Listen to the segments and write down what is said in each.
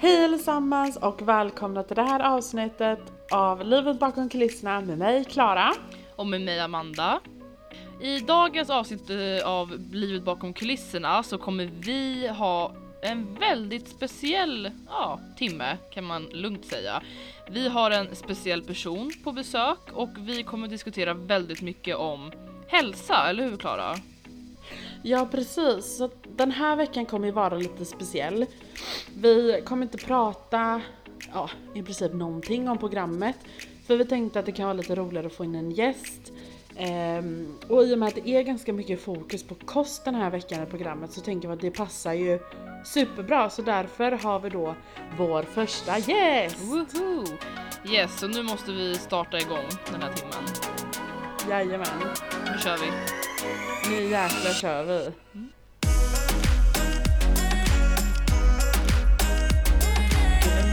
Hej allesammans och välkomna till det här avsnittet av Livet bakom kulisserna med mig Klara. Och med mig Amanda. I dagens avsnitt eh, av Livet bakom kulisserna så kommer vi ha en väldigt speciell ja, timme kan man lugnt säga. Vi har en speciell person på besök och vi kommer diskutera väldigt mycket om hälsa, eller hur Klara? Ja precis, så den här veckan kommer ju vara lite speciell. Vi kommer inte prata, ja i princip någonting om programmet. För vi tänkte att det kan vara lite roligare att få in en gäst. Ehm, och i och med att det är ganska mycket fokus på kost den här veckan i programmet så tänker vi att det passar ju superbra. Så därför har vi då vår första gäst! Woohoo! Yes, så nu måste vi starta igång den här timmen. Jajamän, Nu kör vi. Nu jäklar kör vi.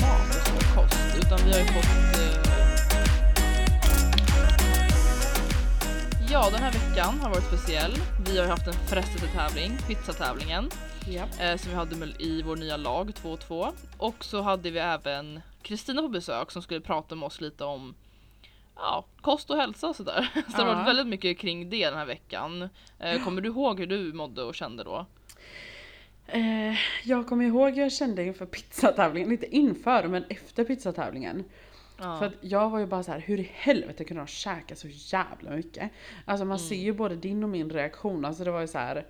Mat och kost, utan vi har ju fått... Eh... Ja, den här veckan har varit speciell. Vi har ju haft en frestelsetävling, pizzatävlingen, Ja. eh, som vi hade i vår nya lag 2-2. Och så hade vi även Kristina på besök som skulle prata med oss lite om ja, kost och hälsa och sådär. Så det har varit väldigt mycket kring det den här veckan. Eh, kommer du ihåg hur du mådde och kände då? Eh, jag kommer ihåg hur jag kände inför pizzatävlingen, inte inför men efter pizzatävlingen. Ja. För att jag var ju bara så här, hur i helvete kunde de käka så jävla mycket? Alltså man ser ju både din och min reaktion, alltså det var ju så här.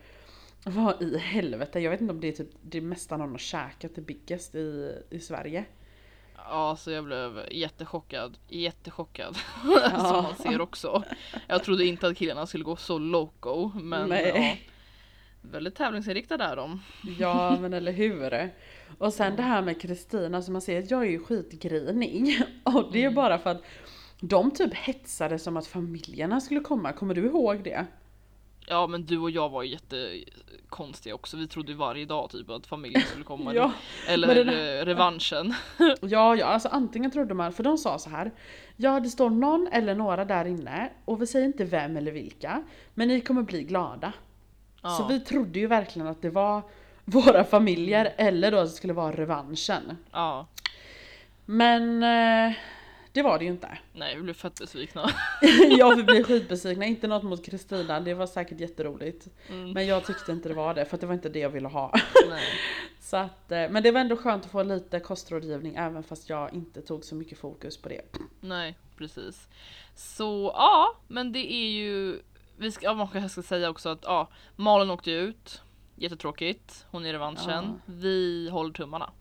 Vad i helvete? Jag vet inte om det är typ det mesta någon har käkat, det biggest i, i Sverige. Ja, så jag blev jättechockad. Jättechockad. Ja. Som man ser också. Jag trodde inte att killarna skulle gå så loco. Men Nej. ja. Väldigt tävlingsinriktade är de. Ja men eller hur? Och sen det här med Kristina, som man ser att jag är ju skitgrinig. Och det är Mm. bara för att de typ hetsade som att familjerna skulle komma, kommer du ihåg det? Ja men du och jag var ju jättekonstiga också. Vi trodde ju varje dag typ att familjen skulle komma. Ja, Eller den eh, revanschen. Ja, ja, alltså antingen trodde man, för de sa så här. Ja, det står någon eller några där inne och vi säger inte vem eller vilka, men ni kommer bli glada. Ja. Så vi trodde ju verkligen att det var våra familjer eller då att det skulle vara revanschen. ja. Men eh, det var det ju inte. Nej vi blev fett besvikna. jag fick bli skitbesvikna, inte något mot Kristina, det var säkert jätteroligt. Mm. Men jag tyckte inte det var det, för det var inte det jag ville ha. Nej. Så att, eh, men det var ändå skönt att få lite kostrådgivning även fast jag inte tog så mycket fokus på det. Nej, precis. Så ja, men det är ju, vi ska, ja, kanske ska säga också att ja, Malin åkte ut. Jättetråkigt, hon är revanschen. Vi håller tummarna.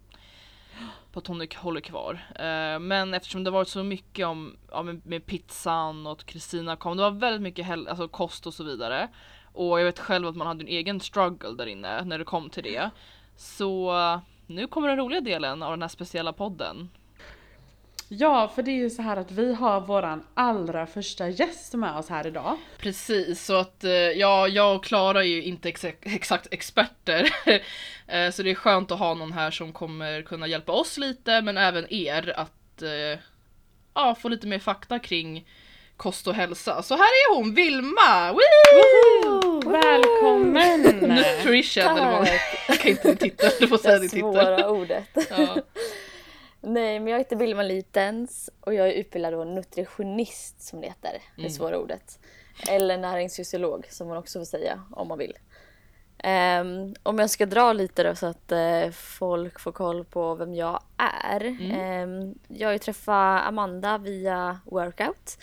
På att hon håller kvar. Eh, men eftersom det varit så mycket om ja, med, med pizzan och att Kristina kom, det var väldigt mycket alltså, kost och så vidare. Och jag vet själv att man hade en egen struggle där inne när det kom till det. Så eh, nu kommer den roliga delen av den här speciella podden. Ja, för det är ju så här att vi har våran allra första gäst med oss här idag. Precis, så att eh, ja, jag och Klara är ju inte ex exakt experter. Eh, så det är skönt att ha någon här som kommer kunna hjälpa oss lite, men även er att eh, ja, få lite mer fakta kring kost och hälsa. Så här är hon, Vilma! Woo! Välkommen! Nutrition, eller vad Jag kan inte titel, du får säga Det titel. svåra ordet. Ja. Nej, men jag heter Vilma Litens och jag är utbildad nutritionist som det heter. Det Mm. svåra ordet. Eller näringsfysiolog som man också får säga om man vill. Ehm, om jag ska dra lite då så att eh, folk får koll på vem jag är. Mm. Ehm, jag har ju träffat Amanda via workout.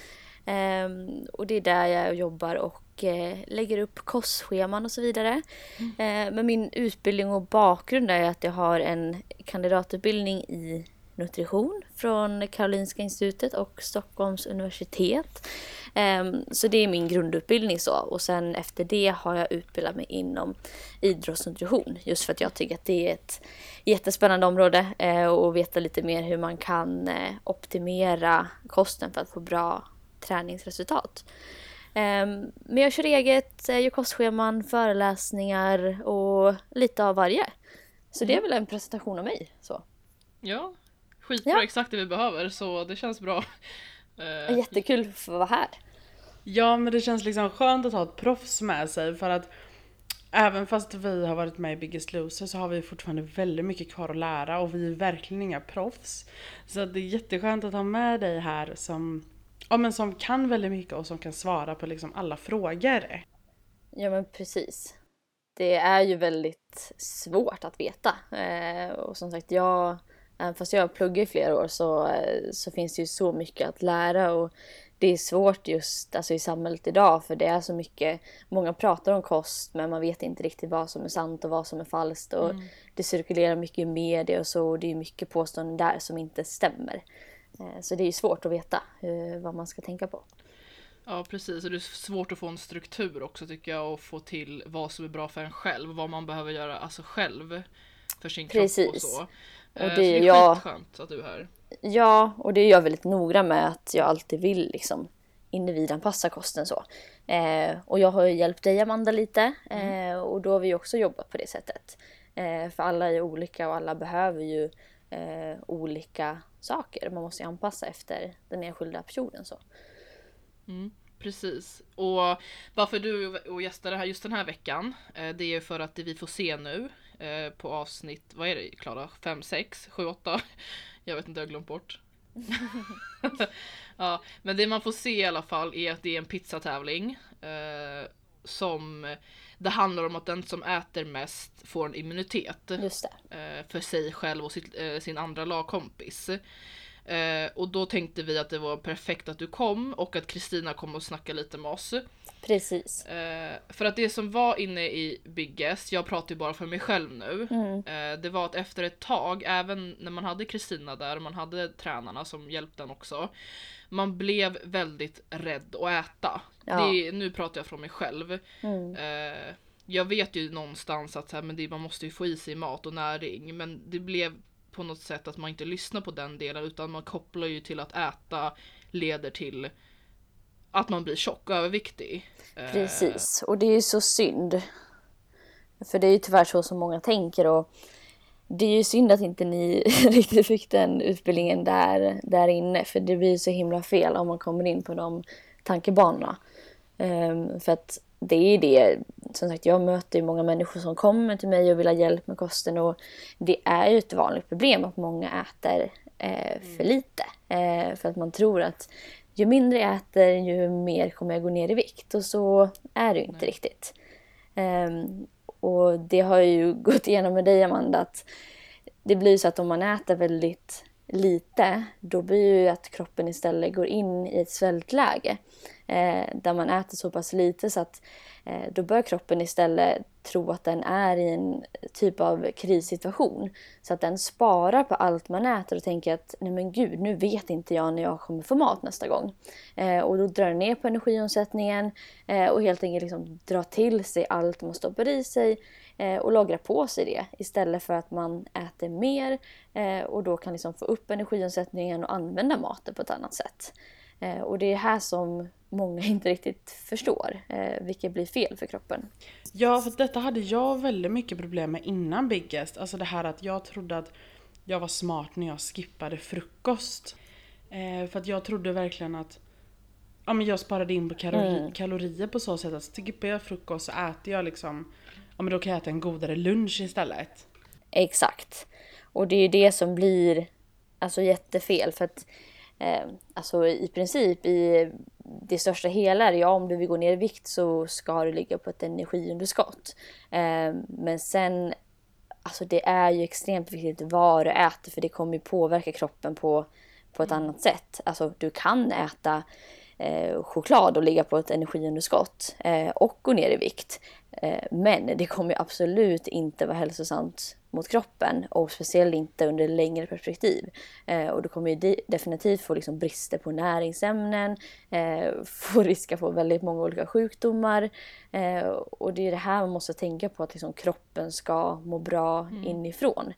Ehm, och det är där jag jobbar och eh, lägger upp kostscheman och så vidare. Eh, men min utbildning och bakgrund är att jag har en kandidatutbildning i nutrition från Karolinska institutet och Stockholms universitet. Ehm, så det är min grundutbildning så och sen efter det har jag utbildat mig inom idrottsnutrition just för att jag tycker att det är ett jättespännande område eh, och veta lite mer hur man kan eh, optimera kosten för att få bra träningsresultat. Ehm, Men jag kör eget, eh, gör kostscheman, föreläsningar och lite av varje. Så det är väl en presentation av mig. Så. ja, skitbra, Ja. exakt det vi behöver, så det känns bra. Eh, Jättekul för att vara här. Ja men det känns liksom skönt att ha ett proffs med sig för att Även fast vi har varit med i Biggest Loser så har vi fortfarande väldigt mycket kvar att lära och vi är verkligen inga proffs. Så det är jätteskönt att ha med dig här som, ja, men som kan väldigt mycket och som kan svara på liksom alla frågor. Ja men precis. Det är ju väldigt svårt att veta. Eh, och som sagt, jag, även fast jag har pluggat i flera år så, eh, så finns det ju så mycket att lära och det är svårt just alltså, i samhället idag för det är så mycket, många pratar om kost men man vet inte riktigt vad som är sant och vad som är falskt och mm. det cirkulerar mycket i media och så och det är mycket påståenden där som inte stämmer. Eh, så det är svårt att veta hur, vad man ska tänka på. Ja precis, och det är svårt att få en struktur också tycker jag och få till vad som är bra för en själv, vad man behöver göra alltså själv för sin precis. kropp och så. Och eh, det, så det är jag... skitskönt att du är här. Ja, och det är jag väldigt noga med att jag alltid vill liksom individanpassa kosten så. Eh, och jag har ju hjälpt dig Amanda lite mm. eh, och då har vi också jobbat på det sättet. Eh, för alla är olika och alla behöver ju eh, olika saker. Man måste ju anpassa efter den enskilda personen så. Mm, precis. Och varför du och gästar här just den här veckan, eh, det är för att det vi får se nu eh, på avsnitt, vad är det Klara? 5, 6, 7, 8? Jag vet inte, jag har glömt bort. ja, men det man får se i alla fall är att det är en pizzatävling. Eh, som det handlar om att den som äter mest får en immunitet. Just eh, för sig själv och sitt, eh, sin andra lagkompis. Eh, och då tänkte vi att det var perfekt att du kom och att Kristina kom och snackade lite med oss. Precis. Eh, för att det som var inne i Biggest, jag pratar ju bara för mig själv nu, mm. eh, det var att efter ett tag, även när man hade Kristina där och man hade tränarna som hjälpte en också, man blev väldigt rädd att äta. Ja. Det, nu pratar jag från mig själv. Mm. Eh, jag vet ju någonstans att här, men det, man måste ju få i sig mat och näring, men det blev på något sätt att man inte lyssnar på den delen utan man kopplar ju till att äta leder till att man blir tjock och överviktig. Eh, Precis, och det är ju så synd. För det är ju tyvärr så som många tänker och det är ju synd att inte ni riktigt fick den utbildningen där, där inne för det blir så himla fel om man kommer in på de tankebanorna. Um, för att det är det, som sagt jag möter ju många människor som kommer till mig och vill ha hjälp med kosten och det är ju ett vanligt problem att många äter eh, för mm. lite. Eh, för att man tror att ju mindre jag äter ju mer kommer jag gå ner i vikt och så är det ju inte Nej. riktigt. Um, och det har jag ju gått igenom med dig Amanda att det blir så att om man äter väldigt lite då blir ju att kroppen istället går in i ett svältläge Eh, där man äter så pass lite så att eh, då börjar kroppen istället tro att den är i en typ av krissituation. Så att den sparar på allt man äter och tänker att nej men gud, nu vet inte jag när jag kommer få mat nästa gång. Eh, och då drar den ner på energiomsättningen eh, och helt enkelt liksom drar till sig allt man stoppar i sig eh, och lagrar på sig det istället för att man äter mer eh, och då kan liksom få upp energiomsättningen och använda maten på ett annat sätt. Eh, och det är här som många inte riktigt förstår, eh, vilket blir fel för kroppen. Ja, för detta hade jag väldigt mycket problem med innan Biggest. Alltså det här att jag trodde att jag var smart när jag skippade frukost. Eh, för att jag trodde verkligen att ja, men jag sparade in på kalori mm. kalorier på så sätt att skippar jag frukost så äter jag liksom, ja men då kan jag äta en godare lunch istället. Exakt. Och det är ju det som blir alltså jättefel för att eh, alltså i princip i det största hela är ja om du vill gå ner i vikt så ska du ligga på ett energiunderskott. Eh, men sen, alltså det är ju extremt viktigt vad du äter för det kommer ju påverka kroppen på, på ett annat sätt. Alltså du kan äta eh, choklad och ligga på ett energiunderskott eh, och gå ner i vikt. Eh, men det kommer absolut inte vara hälsosamt mot kroppen och speciellt inte under längre perspektiv. Eh, och du kommer ju definitivt få liksom brister på näringsämnen, eh, få risk att få väldigt många olika sjukdomar. Eh, och det är det här man måste tänka på att liksom kroppen ska må bra mm. inifrån.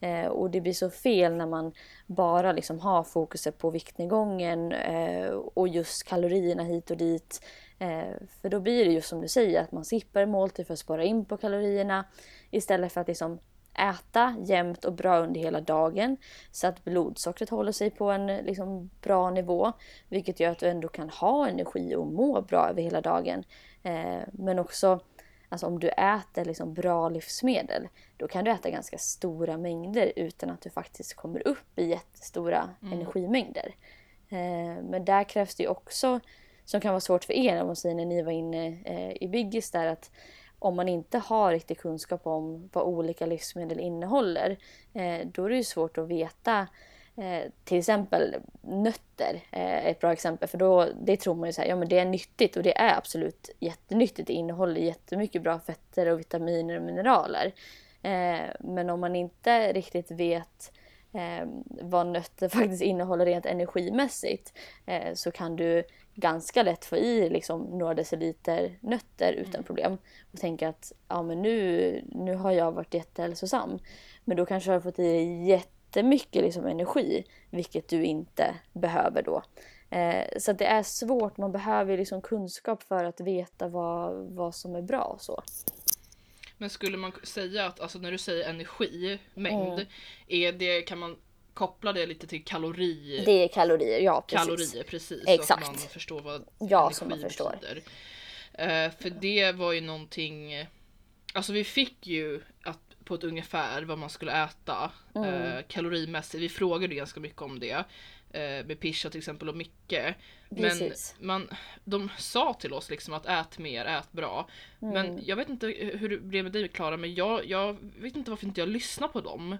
Eh, och det blir så fel när man bara liksom har fokuset på viktnedgången eh, och just kalorierna hit och dit. Eh, för då blir det just som du säger att man skippar måltid för att spara in på kalorierna istället för att liksom äta jämnt och bra under hela dagen så att blodsockret håller sig på en liksom, bra nivå. Vilket gör att du ändå kan ha energi och må bra över hela dagen. Eh, men också Alltså om du äter liksom bra livsmedel då kan du äta ganska stora mängder utan att du faktiskt kommer upp i jättestora mm. energimängder. Eh, men där krävs det ju också, som kan vara svårt för er om man säger när ni var inne eh, i Biggis där att om man inte har riktig kunskap om vad olika livsmedel innehåller eh, då är det ju svårt att veta Eh, till exempel nötter är ett bra exempel för då det tror man ju så här, ja men det är nyttigt och det är absolut jättenyttigt. Det innehåller jättemycket bra fetter och vitaminer och mineraler. Eh, men om man inte riktigt vet eh, vad nötter faktiskt innehåller rent energimässigt eh, så kan du ganska lätt få i liksom, några deciliter nötter utan mm. problem och tänka att ja, men nu, nu har jag varit jättehälsosam. Men då kanske du har fått i dig jättemycket liksom energi, vilket du inte behöver då. Eh, så det är svårt, man behöver liksom kunskap för att veta vad, vad som är bra. Så. Men skulle man säga att, alltså när du säger energimängd, mm. är det, kan man koppla det lite till kalori? Det är kalorier, ja precis. Kalorier, precis. Exakt. Så att man förstår vad ja, energi man förstår. betyder. Uh, för det var ju någonting, alltså vi fick ju att på ett ungefär vad man skulle äta mm. eh, kalorimässigt. Vi frågade ganska mycket om det med Pisha till exempel och Micke. Men man, de sa till oss liksom att ät mer, ät bra. Mm. Men jag vet inte hur det blev med dig Klara, men jag, jag vet inte varför inte jag lyssnar på dem.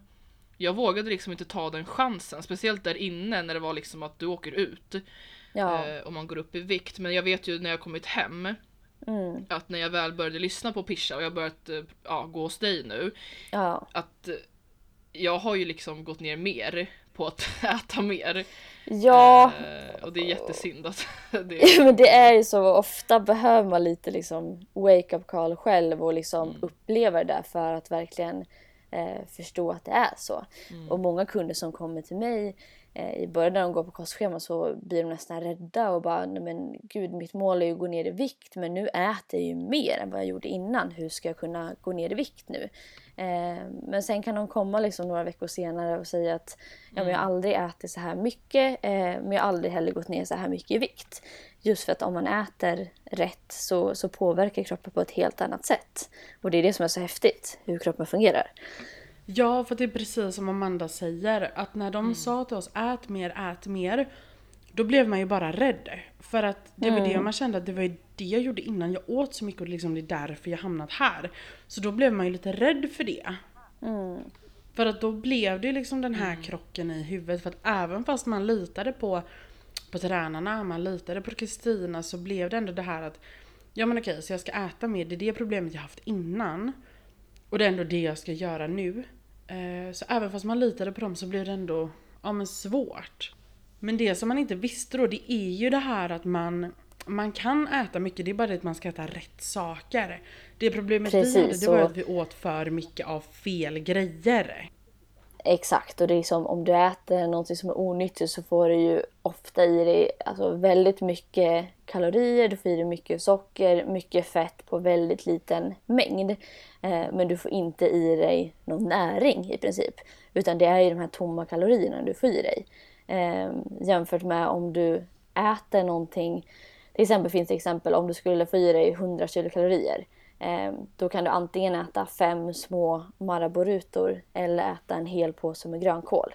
Jag vågade liksom inte ta den chansen, speciellt där inne när det var liksom att du åker ut. Ja. Eh, och man går upp i vikt. Men jag vet ju när jag kommit hem Mm. Att när jag väl började lyssna på Pisha och jag börjat eh, ja, gå hos dig nu. Ja. Att eh, jag har ju liksom gått ner mer på att äta mer. Ja. Eh, och det är jättesynd att det... Men det är ju så ofta behöver man lite liksom wake up call själv och liksom mm. uppleva det där för att verkligen eh, förstå att det är så. Mm. Och många kunder som kommer till mig i början när de går på kostschema så blir de nästan rädda och bara nej men gud mitt mål är ju att gå ner i vikt men nu äter jag ju mer än vad jag gjorde innan. Hur ska jag kunna gå ner i vikt nu? Eh, men sen kan de komma liksom några veckor senare och säga att ja, men jag har mm. aldrig ätit så här mycket eh, men jag har aldrig heller gått ner så här mycket i vikt. Just för att om man äter rätt så, så påverkar kroppen på ett helt annat sätt. Och det är det som är så häftigt, hur kroppen fungerar. Ja, för det är precis som Amanda säger. Att när de mm. sa till oss ät mer, ät mer. Då blev man ju bara rädd. För att det var mm. det man kände att det var ju det jag gjorde innan. Jag åt så mycket och liksom det är därför jag hamnat här. Så då blev man ju lite rädd för det. Mm. För att då blev det liksom den här mm. krocken i huvudet. För att även fast man litade på, på tränarna, man litade på Kristina så blev det ändå det här att Ja men okej, så jag ska äta mer. Det är det problemet jag haft innan. Och det är ändå det jag ska göra nu. Eh, så även fast man litade på dem så blev det ändå ja, men svårt. Men det som man inte visste då det är ju det här att man man kan äta mycket, det är bara det att man ska äta rätt saker. Det problemet Precis, vi hade det var att vi åt för mycket av fel grejer. Exakt, och det är som om du äter något som är onyttigt så får du ju ofta i dig alltså, väldigt mycket kalorier, du får i dig mycket socker, mycket fett på väldigt liten mängd. Eh, men du får inte i dig någon näring i princip. Utan det är ju de här tomma kalorierna du får i dig. Eh, jämfört med om du äter någonting, till exempel finns det exempel om du skulle få i dig 100 kilokalorier då kan du antingen äta fem små maraborutor eller äta en hel påse med grönkål.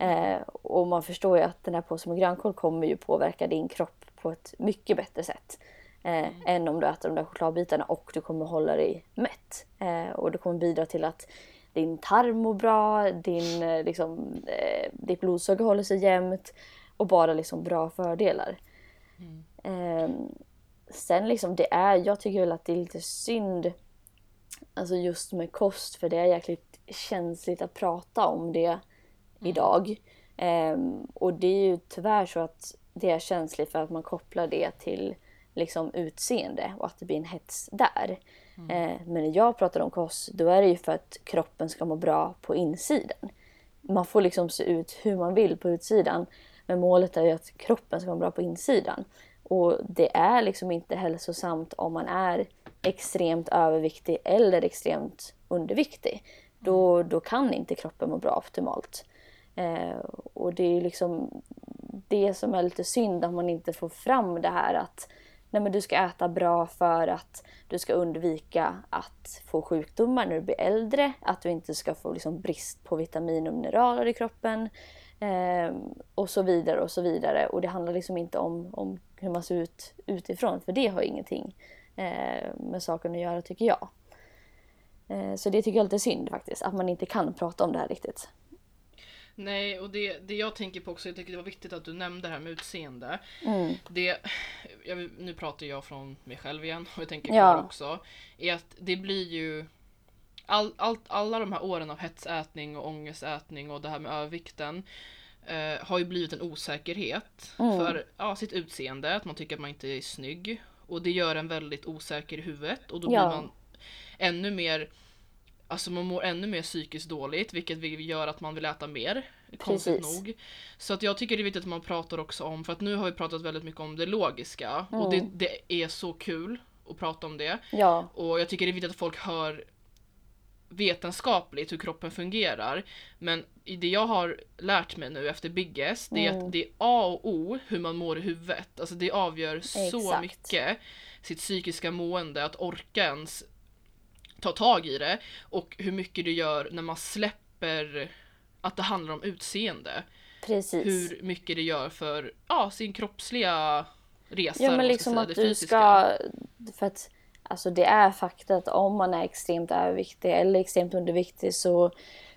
Eh, och man förstår ju att den här påsen med grönkål kommer ju påverka din kropp på ett mycket bättre sätt. Eh, mm. än om du äter de där chokladbitarna och du kommer hålla dig mätt. Eh, och det kommer bidra till att din tarm mår bra, din, eh, liksom, eh, ditt blodsocker håller sig jämnt och bara liksom bra fördelar. Mm. Sen liksom det är, jag tycker väl att det är lite synd Alltså just med kost för det är jäkligt känsligt att prata om det mm. idag. Um, och det är ju tyvärr så att det är känsligt för att man kopplar det till liksom utseende och att det blir en hets där. Mm. Uh, men när jag pratar om kost då är det ju för att kroppen ska må bra på insidan. Man får liksom se ut hur man vill på utsidan men målet är ju att kroppen ska må bra på insidan. Och det är liksom inte hälsosamt om man är extremt överviktig eller extremt underviktig. Då, då kan inte kroppen må bra optimalt. Eh, och det är liksom det som är lite synd att man inte får fram det här att nej men du ska äta bra för att du ska undvika att få sjukdomar när du blir äldre, att du inte ska få liksom brist på vitamin och mineraler i kroppen eh, och så vidare och så vidare. Och det handlar liksom inte om, om hur man ser ut utifrån för det har ingenting eh, med saken att göra tycker jag. Eh, så det tycker jag är lite synd faktiskt, att man inte kan prata om det här riktigt. Nej, och det, det jag tänker på också, jag tycker det var viktigt att du nämnde det här med utseende. Mm. Det, jag, nu pratar jag från mig själv igen och jag tänker Ja. kvar också. Är att det blir ju all, allt, alla de här åren av hetsätning och ångestätning och det här med övervikten eh, har ju blivit en osäkerhet Mm. för ja, sitt utseende, att man tycker att man inte är snygg. Och det gör en väldigt osäker i huvudet och då Ja. blir man ännu mer Alltså man mår ännu mer psykiskt dåligt vilket vi- gör att man vill äta mer. Konstigt nog. Så att jag tycker det är viktigt att man pratar också om, för att nu har vi pratat väldigt mycket om det logiska och det, Mm. det är så kul att prata om det. Ja, Och jag tycker det är viktigt att folk hör vetenskapligt hur kroppen fungerar. Men det jag har lärt mig nu efter Biggest, det är Mm. att det är A och O hur man mår i huvudet. Alltså det avgör så Exakt. mycket sitt psykiska mående, att orka ens ta tag i det. Och hur mycket det gör när man släpper att det handlar om utseende. precis. Hur mycket det gör för ja, sin kroppsliga resa. Ja men liksom att det du ska... För att alltså det är fakta att om man är extremt överviktig eller extremt underviktig så,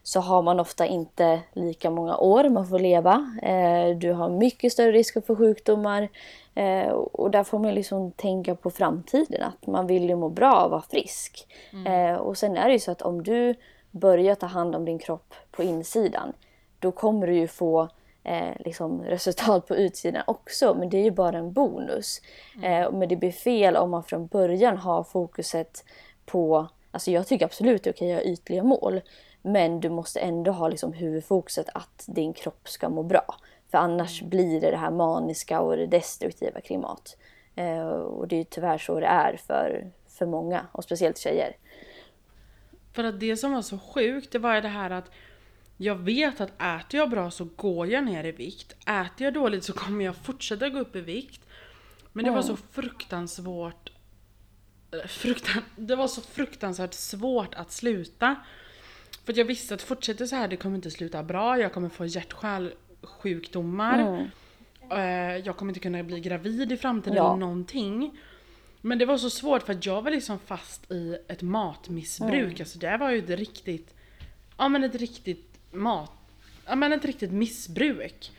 så har man ofta inte lika många år man får leva. Eh, du har mycket större risk få sjukdomar. Eh, och där får man liksom tänka på framtiden. Att man vill ju må bra och vara frisk. Eh, och sen är det ju så att om du börjar ta hand om din kropp på insidan då kommer du ju få eh, liksom resultat på utsidan också. Men det är ju bara en bonus. Eh, men det blir fel om man från början har fokuset på... Alltså jag tycker absolut det är okej att ha ytliga mål. Men du måste ändå ha liksom huvudfokuset att din kropp ska må bra. För annars blir det det här maniska och det destruktiva kring mat. Eh, och det är ju tyvärr så det är för, för många. Och speciellt tjejer. För att det som var så sjukt, det var ju det här att jag vet att äter jag bra så går jag ner i vikt. Äter jag dåligt så kommer jag fortsätta gå upp i vikt. Men det var så fruktansvärt eh, fruktan, Det var så fruktansvärt svårt att sluta. För att jag visste att fortsätter så här det kommer inte sluta bra. Jag kommer få hjärt-sjukdomar. Eh, Jag kommer inte kunna bli gravid i framtiden Ja. eller någonting. Men det var så svårt för att jag var liksom fast i ett matmissbruk. Alltså det var ju ett riktigt, ja men ett riktigt mat, ja men ett riktigt missbruk.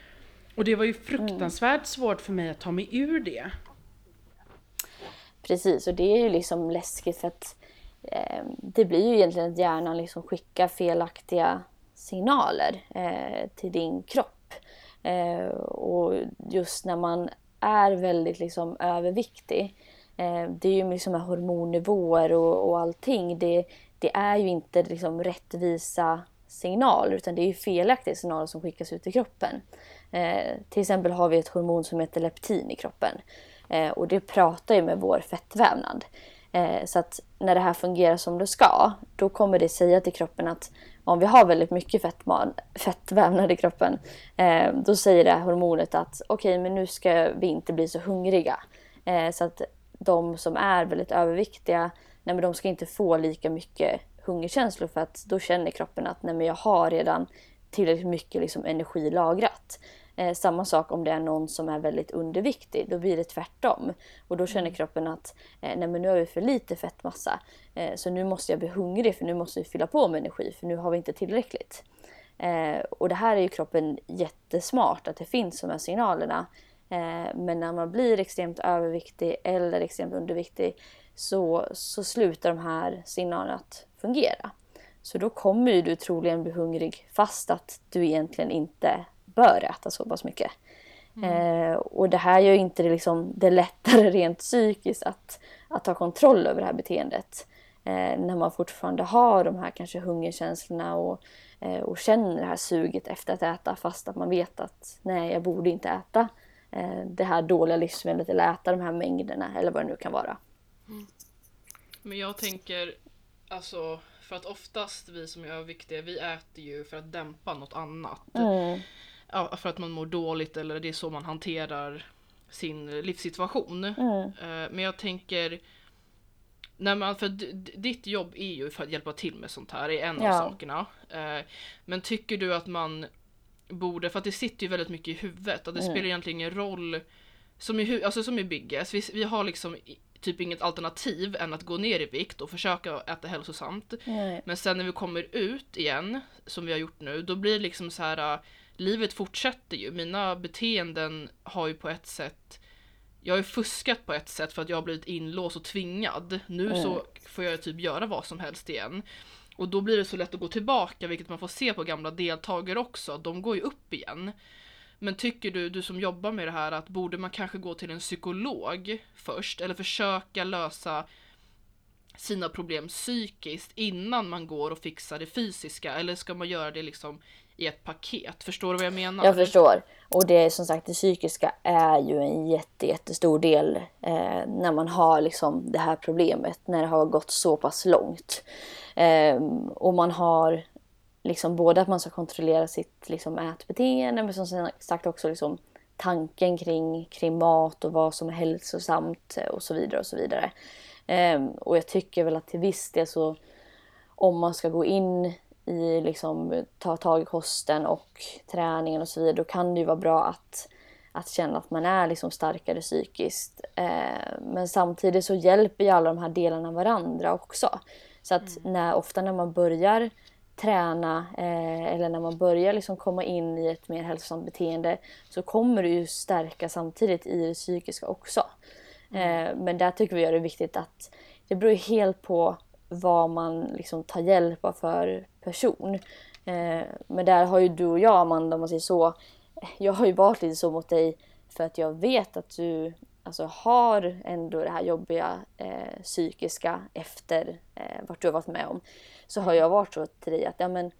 Och det var ju fruktansvärt svårt för mig att ta mig ur det. Precis, och det är ju liksom läskigt för att eh, det blir ju egentligen att hjärnan liksom skickar felaktiga signaler eh, till din kropp. Eh, och just när man är väldigt liksom överviktig, eh, det är ju liksom hormonnivåer och, och allting, det, det är ju inte liksom rättvisa signaler utan det är felaktiga signaler som skickas ut i kroppen. Eh, till exempel har vi ett hormon som heter leptin i kroppen. Eh, och det pratar ju med vår fettvävnad. Eh, så att när det här fungerar som det ska, då kommer det säga till kroppen att om vi har väldigt mycket fettman, fettvävnad i kroppen, eh, då säger det här hormonet att okej, men nu ska vi inte bli så hungriga. Eh, så att de som är väldigt överviktiga, nej, men de ska inte få lika mycket hungerkänslor för att då känner kroppen att nej, men jag har redan tillräckligt mycket liksom, energi lagrat. Eh, samma sak om det är någon som är väldigt underviktig, då blir det tvärtom. Och då känner kroppen att eh, nej, men nu har vi för lite fettmassa, eh, så nu måste jag bli hungrig för nu måste vi fylla på med energi för nu har vi inte tillräckligt. Eh, och det här är ju kroppen jättesmart att det finns de här signalerna. Eh, men när man blir extremt överviktig eller extremt underviktig så, så slutar de här signalerna att fungera. Så då kommer ju du troligen bli hungrig fast att du egentligen inte bör äta så pass mycket. Eh, och det här gör ju inte det, liksom, det lättare rent psykiskt att, att ta kontroll över det här beteendet. Eh, när man fortfarande har de här kanske hungerkänslorna och, eh, och känner det här suget efter att äta fast att man vet att nej, jag borde inte äta eh, det här dåliga livsmedlet eller äta de här mängderna eller vad det nu kan vara. Men jag tänker, alltså för att oftast vi som är överviktiga, vi äter ju för att dämpa något annat. Mm. Ja, för att man mår dåligt eller det är så man hanterar sin livssituation. Mm. Eh, men jag tänker när man, för ditt jobb är ju för att hjälpa till med sånt här, är en Ja. av sakerna. Eh, men tycker du att man borde, för att det sitter ju väldigt mycket i huvudet, att det Mm. spelar egentligen ingen roll som i, alltså som i Bigges, vi, vi har liksom typ inget alternativ än att gå ner i vikt och försöka äta hälsosamt. Nej. Men sen när vi kommer ut igen, som vi har gjort nu, då blir det liksom så här. äh, Livet fortsätter ju. Mina beteenden har ju på ett sätt jag har ju fuskat på ett sätt för att jag har blivit inlåst och tvingad. Nu Mm. så får jag typ göra vad som helst igen. Och då blir det så lätt att gå tillbaka, vilket man får se på gamla deltagare också. De går ju upp igen. Men tycker du, du som jobbar med det här, att borde man kanske gå till en psykolog först? Eller försöka lösa sina problem psykiskt innan man går och fixar det fysiska? Eller ska man göra det liksom i ett paket? Förstår du vad jag menar? Jag förstår. Och det är som sagt det psykiska är ju en jätte, jättestor del eh, när man har liksom det här problemet. När det har gått så pass långt. Eh, och man har liksom både att man ska kontrollera sitt liksom, ätbeteende men som sagt också liksom tanken kring, kring mat och vad som är hälsosamt eh, och så vidare och så vidare. Eh, och jag tycker väl att till viss del så om man ska gå in i liksom ta tag i kosten och träningen och så vidare då kan det ju vara bra att, att känna att man är liksom starkare psykiskt. Eh, men samtidigt så hjälper ju alla de här delarna varandra också. Så att när, ofta när man börjar träna eh, eller när man börjar liksom komma in i ett mer hälsosamt beteende så kommer du ju stärka samtidigt i det psykiska också. Eh, men där tycker vi att det är viktigt att det beror helt på vad man liksom tar hjälp av för person. Eh, men där har ju du och jag Amanda, om man säger så, jag har ju varit lite så mot dig för att jag vet att du alltså, har ändå det här jobbiga eh, psykiska efter eh, vart du har varit med om. Så har jag varit så till dig att ja, men,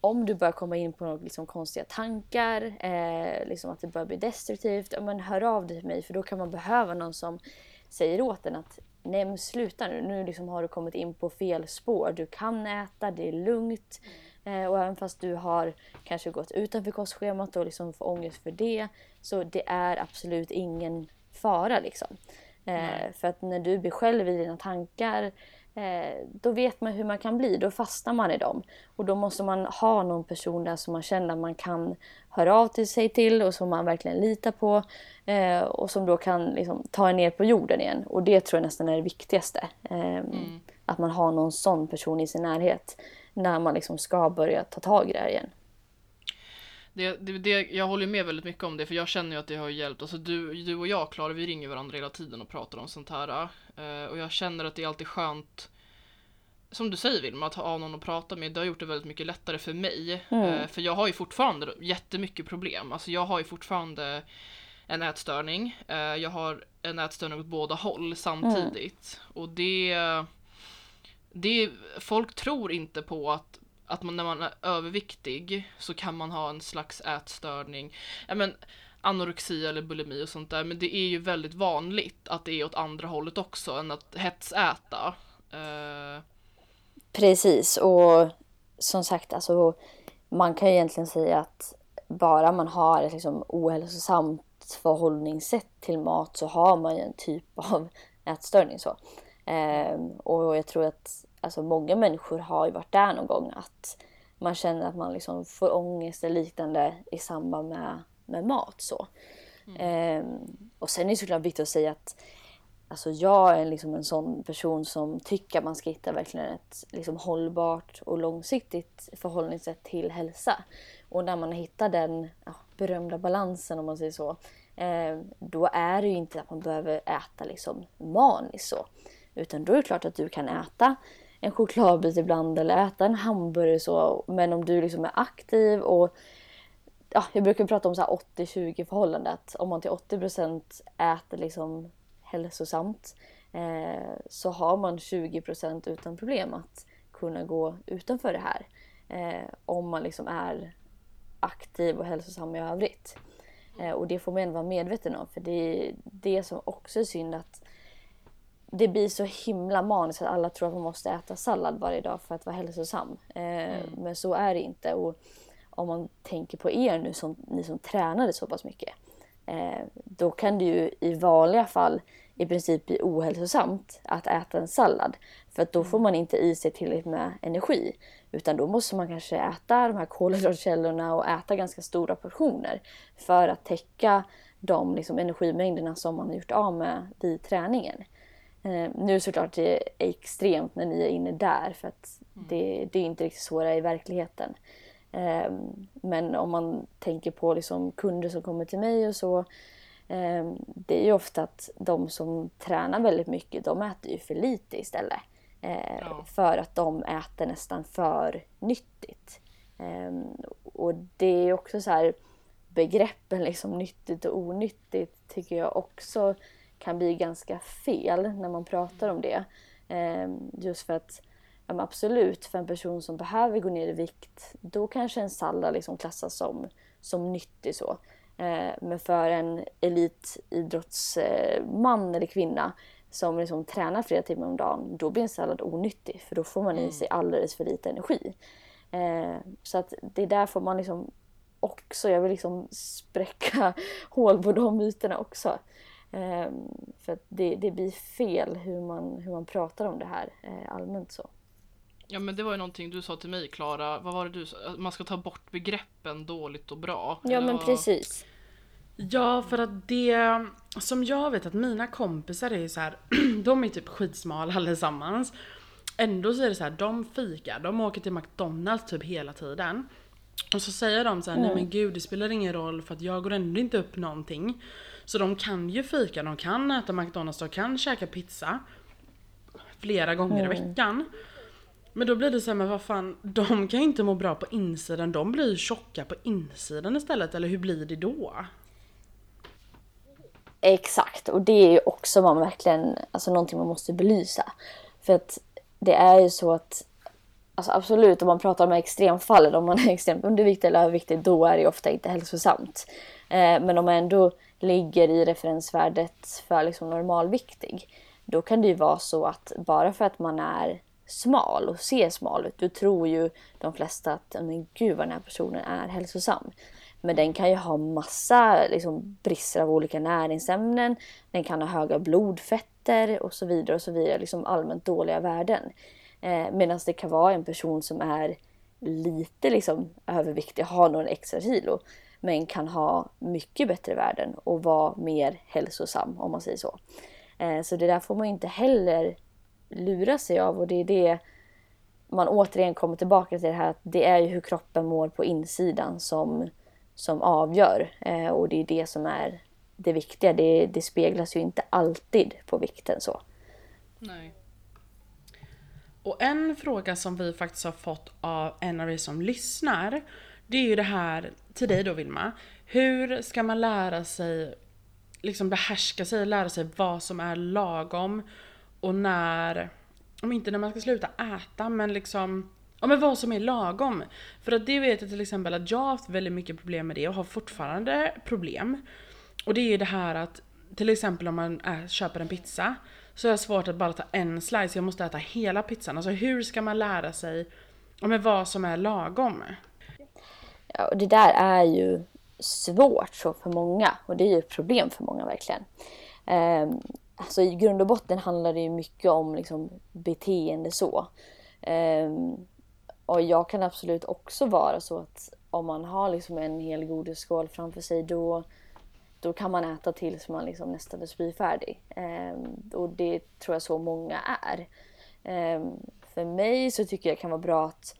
om du börjar komma in på några liksom, konstiga tankar, eh, liksom att det börjar bli destruktivt, ja, men hör av dig till mig för då kan man behöva någon som säger åt en att nej men sluta nu, nu liksom har du kommit in på fel spår. Du kan äta, det är lugnt. Eh, och även fast du har kanske gått utanför kostschemat och liksom får ångest för det, så det är absolut ingen fara liksom. Eh, för att när du blir själv i dina tankar, då vet man hur man kan bli, då fastnar man i dem. Och då måste man ha någon person där som man känner man kan höra av till sig till och som man verkligen litar på. Eh, och som då kan liksom, ta en ner på jorden igen. Och det tror jag nästan är det viktigaste. Eh, Att man har någon sån person i sin närhet när man liksom ska börja ta tag i det här igen. Det, det, det, jag håller med väldigt mycket om det för jag känner ju att det har hjälpt. Alltså du, du och jag Klara, vi ringer varandra hela tiden och pratar om sånt här. eh, och jag känner att det är alltid skönt som du säger Vilma, att ha någon att prata med, det har gjort det väldigt mycket lättare för mig. Eh, för jag har ju fortfarande jättemycket problem. Alltså jag har ju fortfarande en ätstörning. Eh, jag har en ätstörning åt båda håll samtidigt. Och det, det... Folk tror inte på att, att man, när man är överviktig så kan man ha en slags ätstörning. Ja, men, anorexi eller bulimi och sånt där. Men det är ju väldigt vanligt att det är åt andra hållet också än att hetsäta. Uh... Precis och som sagt alltså man kan ju egentligen säga att bara man har ett liksom ohälsosamt förhållningssätt till mat så har man ju en typ av ätstörning så. Ehm, och jag tror att alltså, många människor har ju varit där någon gång att man känner att man liksom får ångest eller liknande i samband med, med mat så. Ehm, och sen är det såklart viktigt att säga att Alltså jag är liksom en sån person som tycker att man ska hitta verkligen ett liksom hållbart och långsiktigt förhållningssätt till hälsa. Och när man hittar den ja, berömda balansen om man säger så. Eh, då är det ju inte att man behöver äta liksom maniskt så. Utan då är det klart att du kan äta en chokladbit ibland eller äta en hamburgare så. Men om du liksom är aktiv och ja, jag brukar prata om så här 80-20 förhållandet. Om man till 80% äter liksom hälsosamt eh, så har man 20% utan problem att kunna gå utanför det här. Eh, om man liksom är aktiv och hälsosam i övrigt. Eh, och det får man ändå vara medveten om för det är det som också är synd att det blir så himla maniskt att alla tror att man måste äta sallad varje dag för att vara hälsosam. Eh, Men så är det inte. Och om man tänker på er nu, som, ni som tränade så pass mycket. eh, då kan det ju i vanliga fall i princip bli ohälsosamt att äta en sallad. För att då får man inte i sig tillräckligt med energi. Utan då måste man kanske äta de här kolhydratkällorna och äta ganska stora portioner. För att täcka de liksom, energimängderna som man har gjort av med vid träningen. Eh, nu såklart det är extremt när ni är inne där för att det, det är inte riktigt så det är i verkligheten. Eh, men om man tänker på liksom kunder som kommer till mig och så. Eh, det är ju ofta att de som tränar väldigt mycket de äter ju för lite istället. Ja. För att de äter nästan för nyttigt. Och det är också så här begreppen liksom nyttigt och onyttigt tycker jag också kan bli ganska fel när man pratar om det. Eh, just för att ja, absolut, för en person som behöver gå ner i vikt, då kanske en sallad liksom klassas som, som nyttig. så. Eh, men för en elitidrottsman eller kvinna som liksom tränar flera timmar om dagen, då blir en sallad onyttig för då får man i mm. sig alldeles för lite energi. Eh, så att det där får man liksom också, jag vill liksom spräcka hål på de myterna också. Eh, för att det, det blir fel hur man, hur man pratar om det här eh, allmänt så. Ja men det var ju någonting du sa till mig Klara, vad var det du sa? Man ska ta bort begreppen dåligt och bra. Ja men vad... precis. Ja för att det som jag vet att mina kompisar är så här, de är typ skitsmala allesammans. Ändå så är det så här, de fikar, de åker till McDonalds typ hela tiden. Och så säger de så här, mm. nej men gud det spelar ingen roll för att jag går ändå inte upp någonting. Så de kan ju fika, de kan äta McDonalds, de kan käka pizza. Flera gånger mm. i veckan. Men då blir det så här, men vad fan, de kan ju inte må bra på insidan, de blir tjocka på insidan istället, eller hur blir det då? Exakt, och det är ju också man verkligen, alltså någonting man måste belysa. För att det är ju så att, alltså absolut om man pratar om extremfallen, om man är extremt underviktig eller överviktig, då är det ju ofta inte hälsosamt. Eh, men om man ändå ligger i referensvärdet för liksom normalviktig, då kan det ju vara så att bara för att man är smal och ser smal ut, då tror ju de flesta att men gud vad den här personen är hälsosam. Men den kan ju ha massa liksom, brister av olika näringsämnen. Den kan ha höga blodfetter och så vidare och så vidare. Liksom allmänt dåliga värden. Eh, Medan det kan vara en person som är lite liksom, överviktig, har några extra kilo. Men kan ha mycket bättre värden och vara mer hälsosam om man säger så. Eh, så det där får man inte heller lura sig av och det är det man återigen kommer tillbaka till det här att det är ju hur kroppen mår på insidan som som avgör. Eh, och det är det som är det viktiga. Det, det speglas ju inte alltid på vikten så. Nej. Och en fråga som vi faktiskt har fått av en av er som lyssnar. Det är ju det här till dig då Vilma. Hur ska man lära sig liksom behärska sig, lära sig vad som är lagom och när, om inte när man ska sluta äta men liksom Ja men vad som är lagom. För att det vet jag till exempel att jag har haft väldigt mycket problem med det och har fortfarande problem. Och det är ju det här att till exempel om man är, köper en pizza så är det svårt att bara ta en slice, jag måste äta hela pizzan. Alltså hur ska man lära sig ja, men vad som är lagom? Ja, och det där är ju svårt så för många och det är ju ett problem för många verkligen. Eh, alltså i grund och botten handlar det ju mycket om liksom, beteende så. Eh, och jag kan absolut också vara så att om man har liksom en hel godisskål framför sig då, då kan man äta tills man liksom nästan är spyfärdig. Eh, och det tror jag så många är. Eh, för mig så tycker jag det kan vara bra att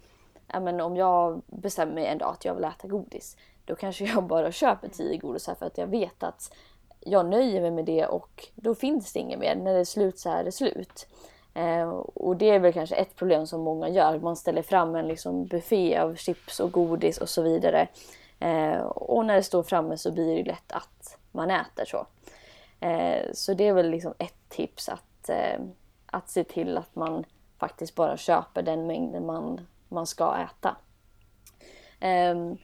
ja, men om jag bestämmer mig en dag att jag vill äta godis då kanske jag bara köper tio godisar för att jag vet att jag nöjer mig med det och då finns det inget mer. När det är slut så är det slut. Eh, och det är väl kanske ett problem som många gör. Man ställer fram en liksom buffé av chips och godis och så vidare. Eh, och när det står framme så blir det lätt att man äter så. Eh, så det är väl liksom ett tips att, eh, att se till att man faktiskt bara köper den mängden man, man ska äta. Ehm,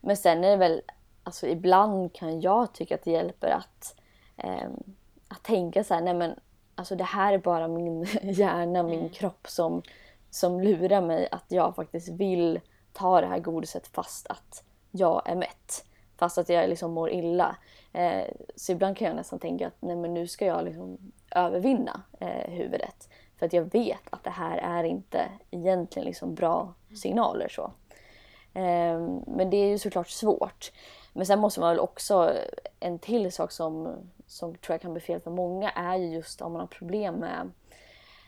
men sen är det väl, alltså ibland kan jag tycka att det hjälper att, ehm, att tänka så här, nej men alltså det här är bara min hjärna, min mm. kropp som, som lurar mig att jag faktiskt vill ta det här godiset fast att jag är mätt. Fast att jag liksom mår illa. Eh, så ibland kan jag nästan tänka att nej men nu ska jag liksom övervinna eh, huvudet. För att jag vet att det här är inte egentligen liksom bra signaler så. Ehm, men det är ju såklart svårt. Men sen måste man väl också, en till sak som, som tror jag kan bli fel för många är ju just om man har problem med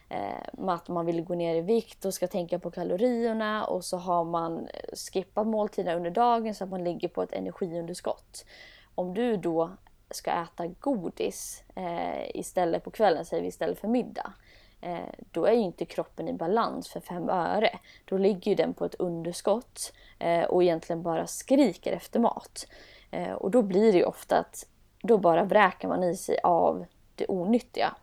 eh, med att man vill gå ner i vikt och ska tänka på kalorierna och så har man skippat måltiderna under dagen så att man ligger på ett energiunderskott. Om du då ska äta godis eh, istället på kvällen, säger vi istället för middag. Eh, då är ju inte kroppen i balans för fem öre. Då ligger ju den på ett underskott eh, och egentligen bara skriker efter mat. Eh, och då blir det ju ofta att då bara vräker man i sig av det onyttiga.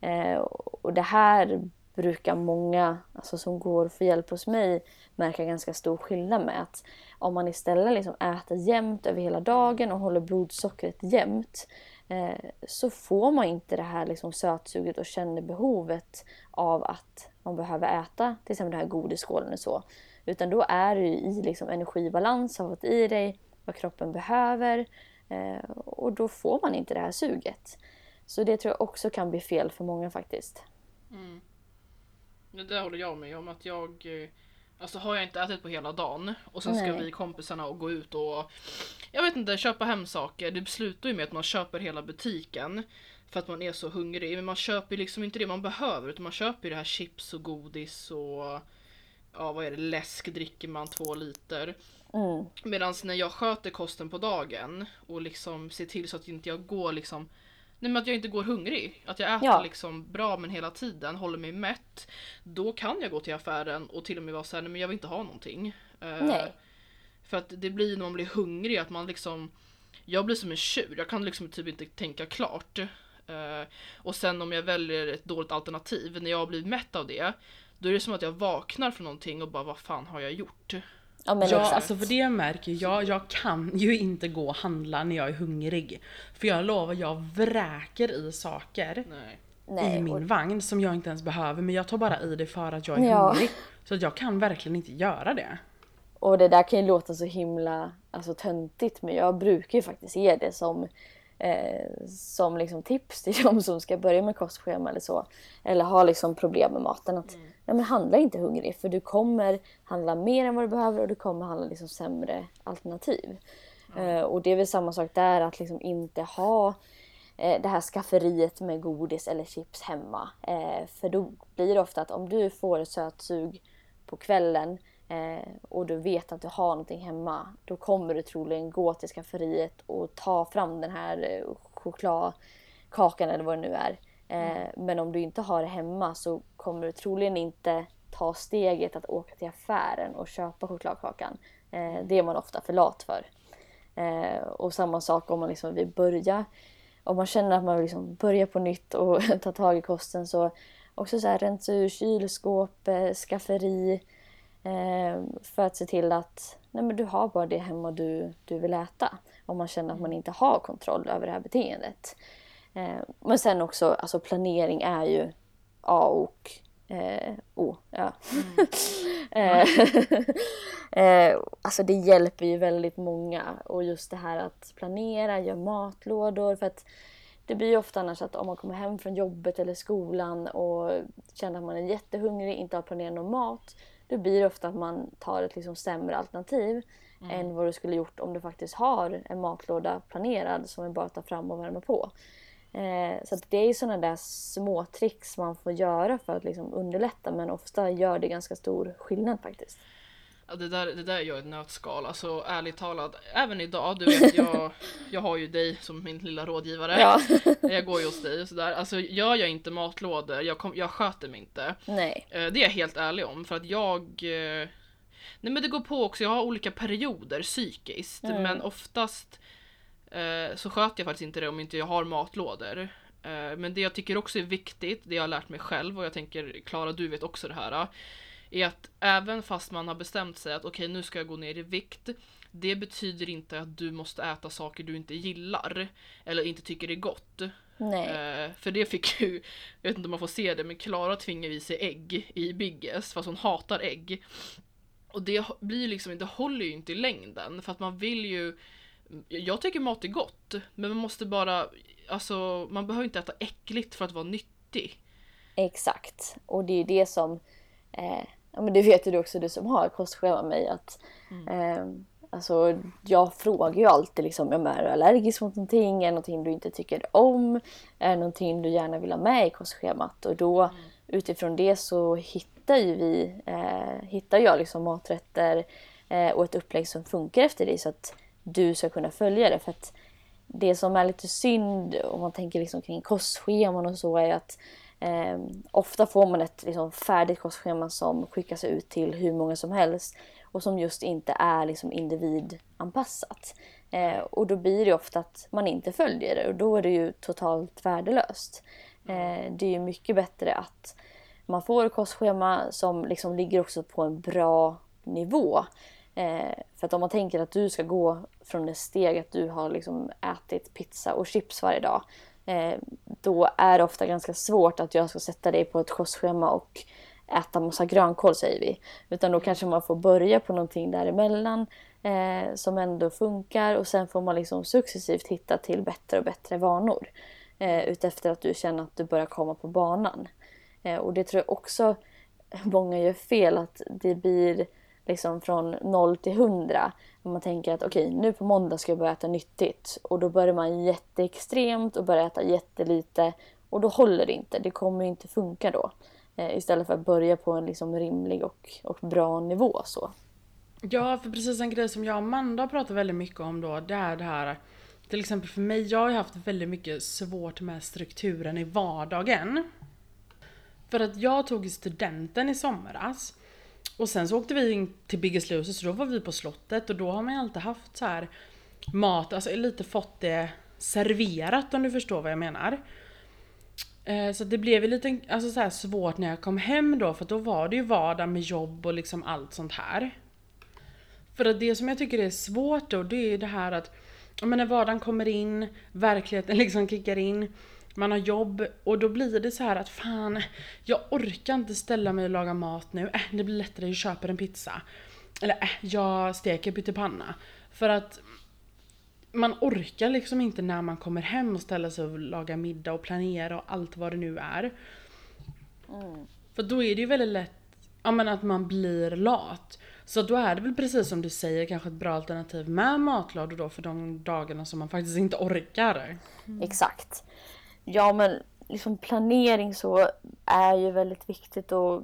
Eh, och det här brukar många alltså, som går för hjälp hos mig märka ganska stor skillnad med. Att om man istället liksom äter jämnt över hela dagen och håller blodsockret jämnt Eh, så får man inte det här liksom sötsuget och känner behovet av att man behöver äta till exempel den här godisskålen och så. Utan då är du i liksom energibalans, har fått i dig vad kroppen behöver eh, och då får man inte det här suget. Så det tror jag också kan bli fel för många faktiskt. Mm. Det där håller jag med om att jag eh, Alltså har jag inte ätit på hela dagen och sen ska Nej. vi kompisarna och gå ut och Jag vet inte, köpa hem saker. Det slutar ju med att man köper hela butiken För att man är så hungrig. Men man köper liksom inte det man behöver utan man köper ju det här chips och godis och Ja vad är det, läsk dricker man två liter. Mm. Medan när jag sköter kosten på dagen och liksom ser till så att inte jag går liksom Nej men att jag inte går hungrig. Att jag äter Ja. liksom bra men hela tiden, håller mig mätt. Då kan jag gå till affären och till och med vara såhär, nej men jag vill inte ha någonting. Eh, Nej. För att det blir när man blir hungrig att man liksom Jag blir som en tjur, jag kan liksom typ inte tänka klart. Eh, och sen om jag väljer ett dåligt alternativ, när jag blivit mätt av det Då är det som att jag vaknar från någonting och bara vad fan har jag gjort? Ja men Ja, exakt. alltså för det märker jag. Jag kan ju inte gå och handla när jag är hungrig. För jag lovar, jag vräker i saker Nej. Nej, i min och- vagn som jag inte ens behöver. Men jag tar bara i det för att jag är Ja. hungrig. Så att jag kan verkligen inte göra det. Och det där kan ju låta så himla alltså, töntigt men jag brukar ju faktiskt ge det som, eh, som liksom tips till de som ska börja med kostschema eller så. Eller har liksom problem med maten. Att, nej, men handla inte hungrig för du kommer handla mer än vad du behöver och du kommer handla liksom sämre alternativ. Eh, och det är väl samma sak där att liksom inte ha eh, det här skafferiet med godis eller chips hemma. Eh, för då blir det ofta att om du får ett sötsug på kvällen och du vet att du har någonting hemma, då kommer du troligen gå till skafferiet och ta fram den här chokladkakan eller vad det nu är. Eh, Men om du inte har det hemma så kommer du troligen inte ta steget att åka till affären och köpa chokladkakan. Eh, det är man ofta för lat för. Eh, och samma sak om man liksom vill börja, om man känner att man vill liksom börja på nytt och ta tag i kosten så också så här rensa ur kylskåp, skafferi för att se till att nej men du har bara det hemma du, du vill äta. Om man känner att man inte har kontroll över det här beteendet. Eh, men sen också, alltså planering är ju A och eh, O. Ja. Eh, eh, alltså det hjälper ju väldigt många. Och just det här att planera, göra matlådor. För att det blir ju ofta annars att om man kommer hem från jobbet eller skolan och känner att man är jättehungrig, inte har planerat någon mat. Då blir det ofta att man tar ett liksom sämre alternativ än vad du skulle gjort om du faktiskt har en matlåda planerad som är bara att ta fram och värma på. Eh, så det är ju sådana där små tricks man får göra för att liksom underlätta men ofta gör det ganska stor skillnad faktiskt. Ja, det, där, det där är ju ett nötskal, alltså ärligt talat. Även idag, du vet jag, jag har ju dig som min lilla rådgivare. Ja. Jag går ju hos dig och sådär. Alltså gör jag inte matlådor, jag, kom, jag sköter mig inte. Nej. Eh, Det är jag helt ärlig om för att jag eh, Nej men det går på också, jag har olika perioder psykiskt Mm. men oftast eh, så sköter jag faktiskt inte det om inte jag har matlådor. Eh, men det jag tycker också är viktigt, det jag har lärt mig själv och jag tänker Klara du vet också det här. Är att även fast man har bestämt sig att okej nu ska jag gå ner i vikt. Det betyder inte att du måste äta saker du inte gillar. Eller inte tycker är gott. Nej. Eh, för det fick ju, jag vet inte om man får se det, men Klara tvingar i sig ägg i Bigges fast hon hatar ägg. Och det blir liksom, det håller ju inte i längden för att man vill ju Jag tycker mat är gott, men man måste bara, alltså man behöver inte äta äckligt för att vara nyttig. Exakt, och det är det som, eh, ja men det vet ju du också du som har kostschema med mig att eh, Alltså jag frågar ju alltid liksom, om är du allergisk mot någonting? Är det någonting du inte tycker om? Är det någonting du gärna vill ha med i kostschemat? Och då utifrån det så hittar ju vi, eh, hittar jag liksom maträtter eh, och ett upplägg som funkar efter dig så att du ska kunna följa det. För att det som är lite synd om man tänker liksom kring kostscheman och så är att eh, ofta får man ett liksom, färdigt kostschema som skickas ut till hur många som helst och som just inte är liksom, individanpassat. Eh, och då blir det ofta att man inte följer det och då är det ju totalt värdelöst. Eh, det är ju mycket bättre att man får ett kostschema som liksom ligger också på en bra nivå. Eh, för att om man tänker att du ska gå från det steg att du har liksom ätit pizza och chips varje dag. Eh, då är det ofta ganska svårt att jag ska sätta dig på ett kostschema och äta massa grönkål säger vi. Utan då kanske man får börja på någonting däremellan eh, som ändå funkar och sen får man liksom successivt hitta till bättre och bättre vanor. Eh, utefter att du känner att du börjar komma på banan. Eh, och det tror jag också många gör fel att det blir liksom från 0 till 100. Om man tänker att okej, okay, nu på måndag ska jag börja äta nyttigt. Och då börjar man jätteextremt och börjar äta jättelite. Och då håller det inte, det kommer inte funka då. Eh, istället för att börja på en liksom rimlig och, och bra nivå så. Ja, för precis en grej som jag och Amanda har pratat väldigt mycket om då, det är det här till exempel för mig, jag har ju haft väldigt mycket svårt med strukturen i vardagen. För att jag tog studenten i somras och sen så åkte vi in till Biggest Loser så då var vi på slottet och då har man ju alltid haft så här mat, alltså lite fått det serverat om du förstår vad jag menar. Eh, så det blev ju lite alltså så svårt när jag kom hem då för då var det ju vardag med jobb och liksom allt sånt här. För att det som jag tycker är svårt då det är ju det här att men när vardagen kommer in, verkligheten liksom kickar in, man har jobb och då blir det så här att fan, jag orkar inte ställa mig och laga mat nu. Äh, det blir lättare, jag köper en pizza. Eller äh, jag steker pyttipanna. För att man orkar liksom inte när man kommer hem och ställa sig och laga middag och planera och allt vad det nu är. Mm. För då är det ju väldigt lätt ja, men att man blir lat. Så då är det väl precis som du säger kanske ett bra alternativ med matlådor då för de dagarna som man faktiskt inte orkar. Mm. Exakt. Ja men liksom planering så är ju väldigt viktigt och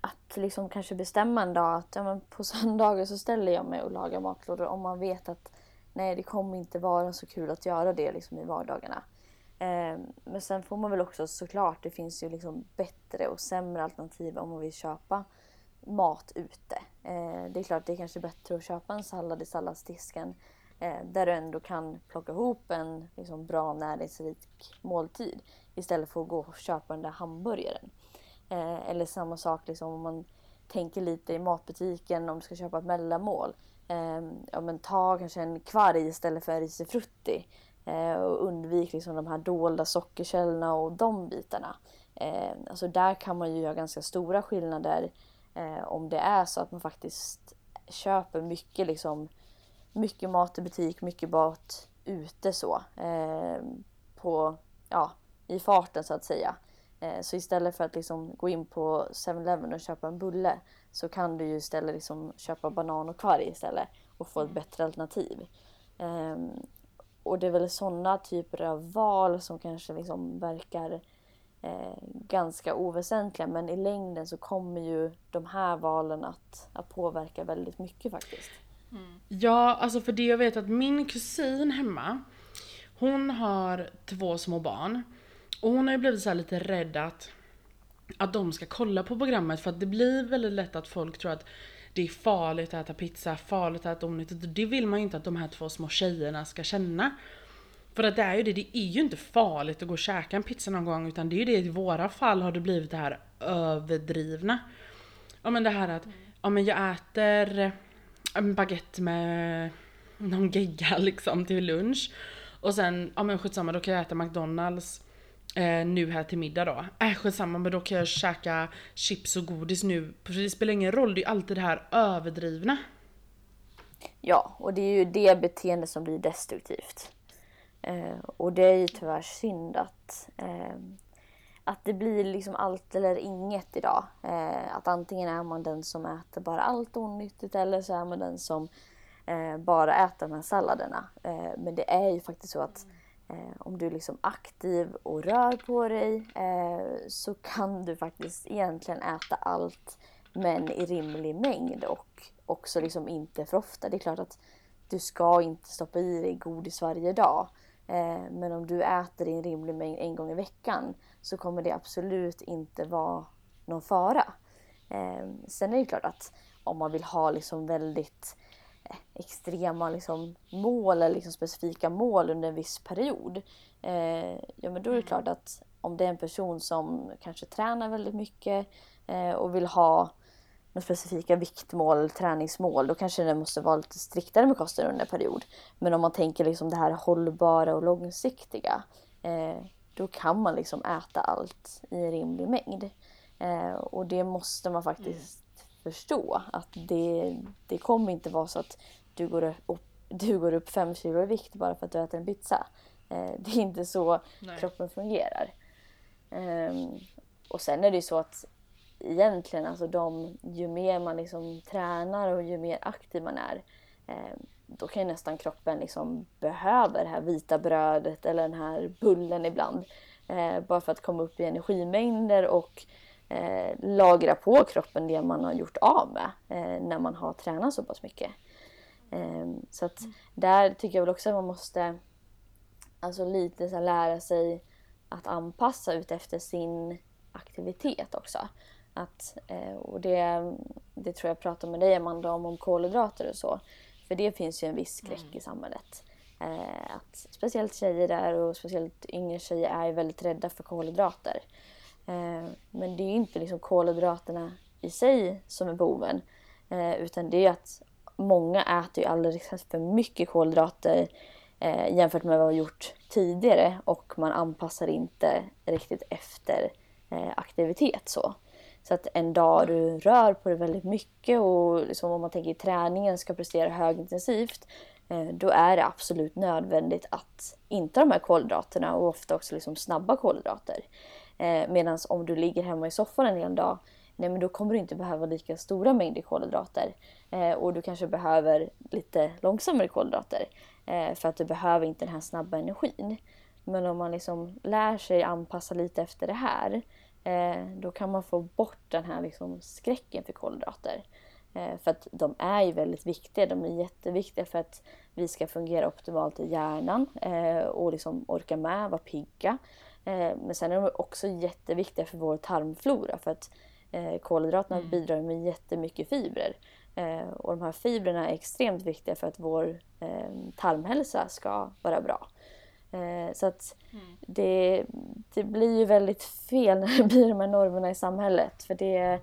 att liksom kanske bestämma en dag att ja, men på söndagar så ställer jag mig och lagar matlådor om man vet att nej det kommer inte vara så kul att göra det liksom i vardagarna. Eh, men sen får man väl också såklart, det finns ju liksom bättre och sämre alternativ om man vill köpa mat ute. Eh, det är klart det är kanske bättre att köpa en sallad i salladsdisken Eh, där du ändå kan plocka ihop en liksom, bra näringsrik måltid istället för att gå och köpa den där hamburgaren. Eh, eller samma sak liksom, om man tänker lite i matbutiken om du ska köpa ett mellanmål. Eh, ja, men ta kanske en kvarg istället för risifrutti. Eh, och undvik liksom de här dolda sockerkällorna och de bitarna. Eh, alltså där kan man ju göra ganska stora skillnader Eh, om det är så att man faktiskt köper mycket, liksom, mycket mat i butik, mycket mat ute så. Eh, på, ja, I farten så att säga. Eh, så istället för att liksom gå in på 7-Eleven och köpa en bulle så kan du ju istället liksom köpa banan och kvarg istället och få ett mm. bättre alternativ. Um, och det är väl sådana typer av val som kanske liksom verkar eh, ganska oväsentliga men i längden så kommer ju de här valen att, att påverka väldigt mycket faktiskt. Mm. Ja, alltså för det jag vet att min kusin hemma, hon har två små barn. Och hon har ju blivit så lite rädd att, att de ska kolla på programmet för att det blir väldigt lätt att folk tror att det är farligt att äta pizza, farligt att äta onyttigt. Det vill man ju inte att de här två små tjejerna ska känna. För att det är ju det, det är ju inte farligt att gå och käka en pizza någon gång utan det är ju det i våra fall har det blivit det här överdrivna. Ja men det här att, ja men jag äter en baguette med någon gegga liksom till lunch. Och sen, ja men skitsamma då kan jag äta McDonalds eh, nu här till middag då. Äh skitsamma men då kan jag käka chips och godis nu. För det spelar ingen roll, det är ju alltid det här överdrivna. Ja, och det är ju det beteende som blir destruktivt. Eh, och det är ju tyvärr synd att, eh, att det blir liksom allt eller inget idag. Eh, att antingen är man den som äter bara allt onyttigt eller så är man den som eh, bara äter de här salladerna. Eh, men det är ju faktiskt så att eh, om du är liksom aktiv och rör på dig eh, så kan du faktiskt egentligen äta allt men i rimlig mängd och också liksom inte för ofta. Det är klart att du ska inte stoppa i dig godis varje dag. Eh, men om du äter i en rimlig mängd en gång i veckan så kommer det absolut inte vara någon fara. Eh, sen är det klart att om man vill ha liksom väldigt eh, extrema liksom mål eller liksom specifika mål under en viss period. ja men då är det klart att om det är en person som kanske tränar väldigt mycket och vill ha med specifika viktmål träningsmål då kanske det måste vara lite striktare med kosten under en period. Men om man tänker liksom det här hållbara och långsiktiga eh, då kan man liksom äta allt i en rimlig mängd. Eh, och det måste man faktiskt mm. förstå att det, det kommer inte vara så att du går upp, du går upp fem kilo i vikt bara för att du äter en pizza. Eh, det är inte så Nej. kroppen fungerar. Ehm, och sen är det ju så att egentligen. Alltså de, ju mer man liksom tränar och ju mer aktiv man är eh, då kan ju nästan kroppen liksom behöva det här vita brödet eller den här bullen ibland. Eh, bara för att komma upp i energimängder och eh, lagra på kroppen det man har gjort av med eh, när man har tränat så pass mycket. Eh, så att där tycker jag väl också att man måste alltså lite så lära sig att anpassa ut efter sin aktivitet också. Att, eh, och det, det tror jag pratar med dig Amanda om, om kolhydrater och så. För det finns ju en viss skräck mm. i samhället. Eh, att speciellt tjejer där och speciellt yngre tjejer är väldigt rädda för kolhydrater. Eh, men det är ju inte liksom kolhydraterna i sig som är boven. utan det är att många äter ju alldeles för mycket kolhydrater jämfört med vad vi har gjort tidigare och man anpassar inte riktigt efter aktivitet så. Så att en dag du rör på dig väldigt mycket och liksom om man tänker träningen ska prestera högintensivt eh, då är det absolut nödvändigt att inta de här kolhydraterna och ofta också liksom snabba kolhydrater. Eh, Medan om du ligger hemma i soffan en hel dag nej men då kommer du inte behöva lika stora mängder kolhydrater. Eh, och du kanske behöver lite långsammare kolhydrater. Eh, för att du behöver inte den här snabba energin. Men om man liksom lär sig anpassa lite efter det här eh, då kan man få bort den här liksom skräcken för kolhydrater. Eh, för att de är ju väldigt viktiga. De är jätteviktiga för att vi ska fungera optimalt i hjärnan eh, och liksom orka med, vara pigga. Eh, men sen är de också jätteviktiga för vår tarmflora för att eh, kolhydraterna mm. bidrar med jättemycket fibrer. Eh, och de här fibrerna är extremt viktiga för att vår tarmhälsa ska vara bra. Eh, så att mm. det, det blir ju väldigt fel när det blir de här normerna i samhället. För det,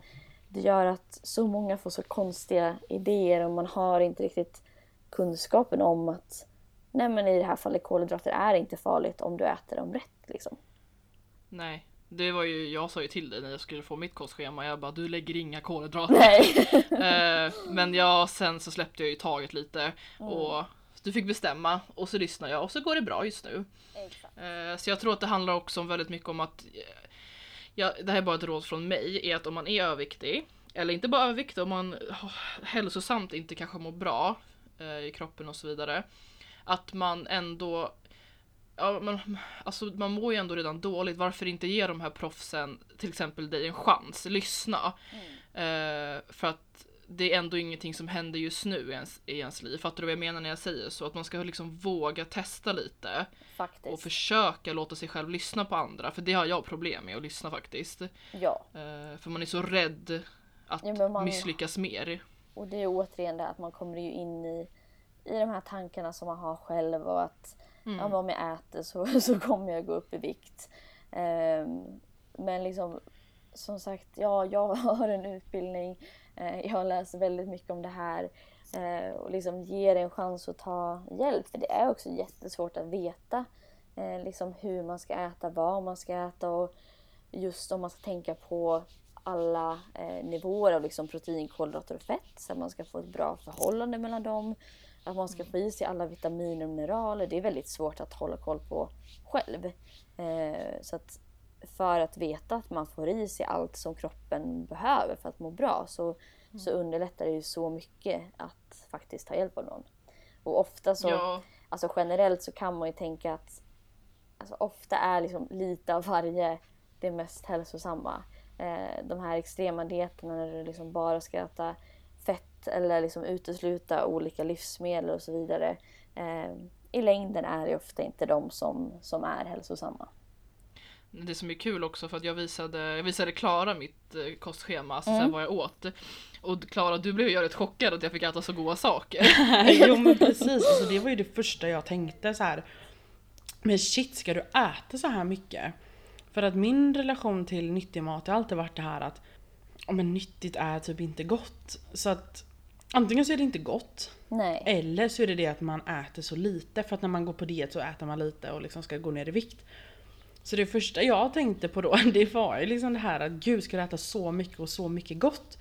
det gör att så många får så konstiga idéer och man har inte riktigt kunskapen om att nej men i det här fallet kolhydrater är inte farligt om du äter dem rätt. Liksom. Nej, det var ju, jag sa ju till dig när jag skulle få mitt kostschema, jag bara du lägger inga kolhydrater. Nej. eh, men ja, sen så släppte jag ju taget lite mm. och du fick bestämma och så lyssnar jag och så går det bra just nu. Eh, så jag tror att det handlar också väldigt mycket om att, eh, ja, det här är bara ett råd från mig, är att om man är överviktig, eller inte bara överviktig, om man hälsosamt inte kanske mår bra eh, i kroppen och så vidare, att man ändå Ja, men, alltså, man mår ju ändå redan dåligt, varför inte ge de här proffsen, till exempel dig, en chans? Lyssna. Mm. Eh, för att det är ändå ingenting som händer just nu i ens, i ens liv. Fattar du vad jag menar när jag säger så? Att man ska liksom våga testa lite. Faktiskt. Och försöka låta sig själv lyssna på andra. För det har jag problem med att lyssna faktiskt. Ja. Uh, för man är så rädd att ja, man, misslyckas mer. Och det är återigen det att man kommer ju in i, i de här tankarna som man har själv och att mm. ja, om jag äter så, så kommer jag gå upp i vikt. Um, men liksom som sagt, ja, jag har en utbildning Eh, jag har läst väldigt mycket om det här eh, och liksom ger en chans att ta hjälp. För det är också jättesvårt att veta eh, liksom hur man ska äta, vad man ska äta och just om man ska tänka på alla nivåer av liksom protein, kolhydrater och fett så att man ska få ett bra förhållande mellan dem. Att man ska få i sig alla vitaminer och mineraler. Det är väldigt svårt att hålla koll på själv. Så att för att veta att man får i sig allt som kroppen behöver för att må bra så, mm. så underlättar det ju så mycket att faktiskt ta hjälp av någon. Och ofta så, ja. alltså generellt så kan man ju tänka att alltså ofta är liksom lite av varje det mest hälsosamma. Eh, de här extrema dieterna när du liksom bara ska äta fett eller liksom utesluta olika livsmedel och så vidare. Eh, I längden är det ofta inte de som, som är hälsosamma. Det som är kul också för att jag visade, jag visade Klara mitt eh, kostschema, alltså mm. vad jag åt. Och Klara du blev ju rätt chockad att jag fick äta så goda saker. jo men precis, alltså, det var ju det första jag tänkte så här. Men shit, ska du äta så här mycket? För att min relation till nyttig mat har alltid varit det här att oh, men nyttigt är typ inte gott. Så att antingen så är det inte gott. Nej. Eller så är det det att man äter så lite. För att när man går på diet så äter man lite och liksom ska gå ner i vikt. Så det första jag tänkte på då, det var ju liksom det här att gud ska du äta så mycket och så mycket gott.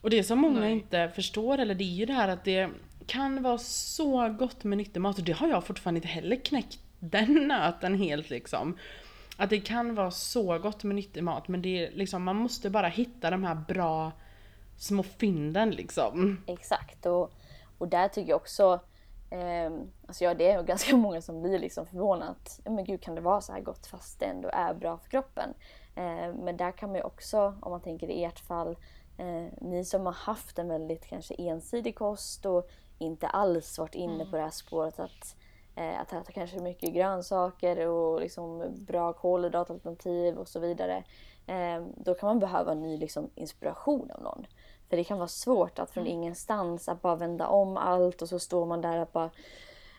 Och det som många Nej. inte förstår, eller det är ju det här att det kan vara så gott med nyttig mat och det har jag fortfarande inte heller knäckt den nöten helt liksom. Att det kan vara så gott med nyttig mat men det är liksom, man måste bara hitta de här bra små fynden liksom. Exakt och, och där tycker jag också eh, Alltså ja, det är ganska många som blir liksom förvånade att men gud kan det vara så här gott fast det ändå är bra för kroppen. Eh, men där kan man ju också, om man tänker i ert fall, eh, ni som har haft en väldigt kanske ensidig kost och inte alls varit inne mm. på det här spåret att Eh, att äta kanske mycket grönsaker och liksom bra kolhydratalternativ och så vidare. Eh, då kan man behöva ny liksom, inspiration av någon. För det kan vara svårt att från mm. ingenstans att bara vända om allt och så står man där och bara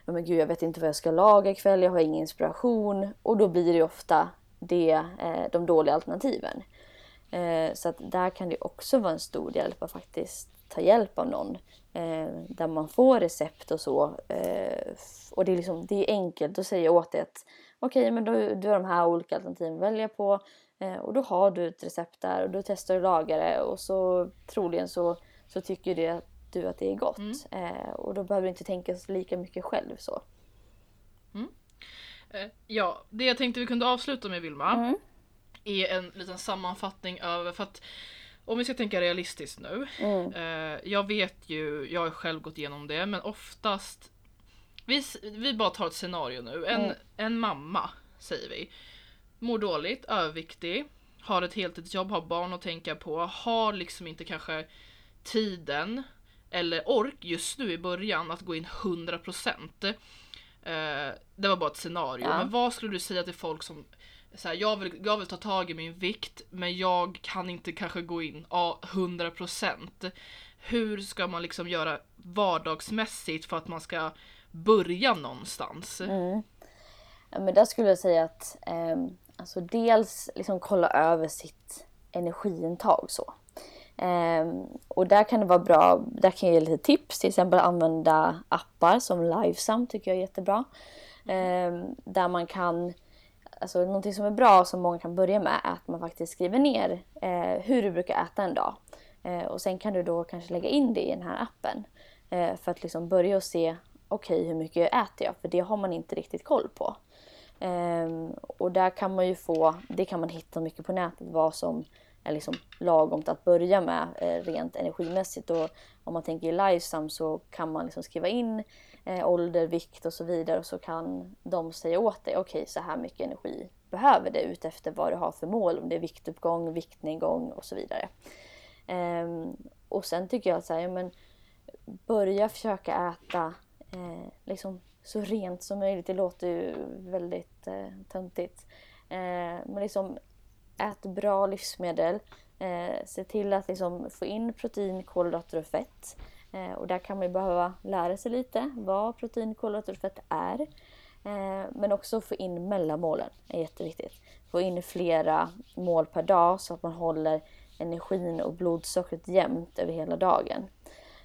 men gud jag vet inte vad jag ska laga ikväll, jag har ingen inspiration. Och då blir det ofta det, eh, de dåliga alternativen. Så att där kan det också vara en stor hjälp att faktiskt ta hjälp av någon eh, där man får recept och så. Eh, och det är, liksom, det är enkelt att säga åt dig att okej, okay, men du, du har de här olika alternativen att välja på eh, och då har du ett recept där och då testar du laga det och så troligen så, så tycker det, du att det är gott. Mm. Eh, och då behöver du inte tänka lika mycket själv så. Mm. Eh, ja, det jag tänkte vi kunde avsluta med Vilma mm. är en liten sammanfattning över för att om vi ska tänka realistiskt nu. Mm. Eh, jag vet ju, jag har själv gått igenom det, men oftast vi, vi bara tar ett scenario nu. En, mm. en mamma, säger vi, mår dåligt, överviktig, har ett heltidsjobb, har barn att tänka på, har liksom inte kanske tiden eller ork just nu i början att gå in 100%. Eh, det var bara ett scenario. Ja. Men vad skulle du säga till folk som så här, jag, vill, jag vill ta tag i min vikt men jag kan inte kanske gå in ja, 100%. Hur ska man liksom göra vardagsmässigt för att man ska börja någonstans? Mm. Ja, men där skulle jag säga att eh, alltså dels liksom kolla över sitt energiintag så. Eh, och där kan det vara bra, där kan jag ge lite tips, till exempel använda appar som Livesum tycker jag är jättebra. Eh, där man kan alltså någonting som är bra som många kan börja med är att man faktiskt skriver ner eh, hur du brukar äta en dag. Eh, och sen kan du då kanske lägga in det i den här appen. Eh, för att liksom börja och se, okej okay, hur mycket äter jag? För det har man inte riktigt koll på. Ehm, och där kan man ju få, det kan man hitta mycket på nätet vad som är liksom lagom att börja med eh, rent energimässigt. Och om man tänker i Lifesum så kan man liksom skriva in eh, ålder, vikt och så vidare och så kan de säga åt dig okej okay, så här mycket energi behöver du utefter vad du har för mål, om det är viktuppgång, viktnedgång och så vidare. Um, och sen tycker jag att så här, ja, men börja försöka äta eh, liksom så rent som möjligt. Det låter ju väldigt eh, töntigt. Eh, men liksom ät bra livsmedel. Eh, se till att liksom få in protein, kolhydrater och fett. Eh, och där kan man ju behöva lära sig lite vad protein, kolhydrater och fett är. Eh, men också få in mellanmålen är jätteviktigt. Få in flera mål per dag så att man håller energin och blodsockret jämnt över hela dagen.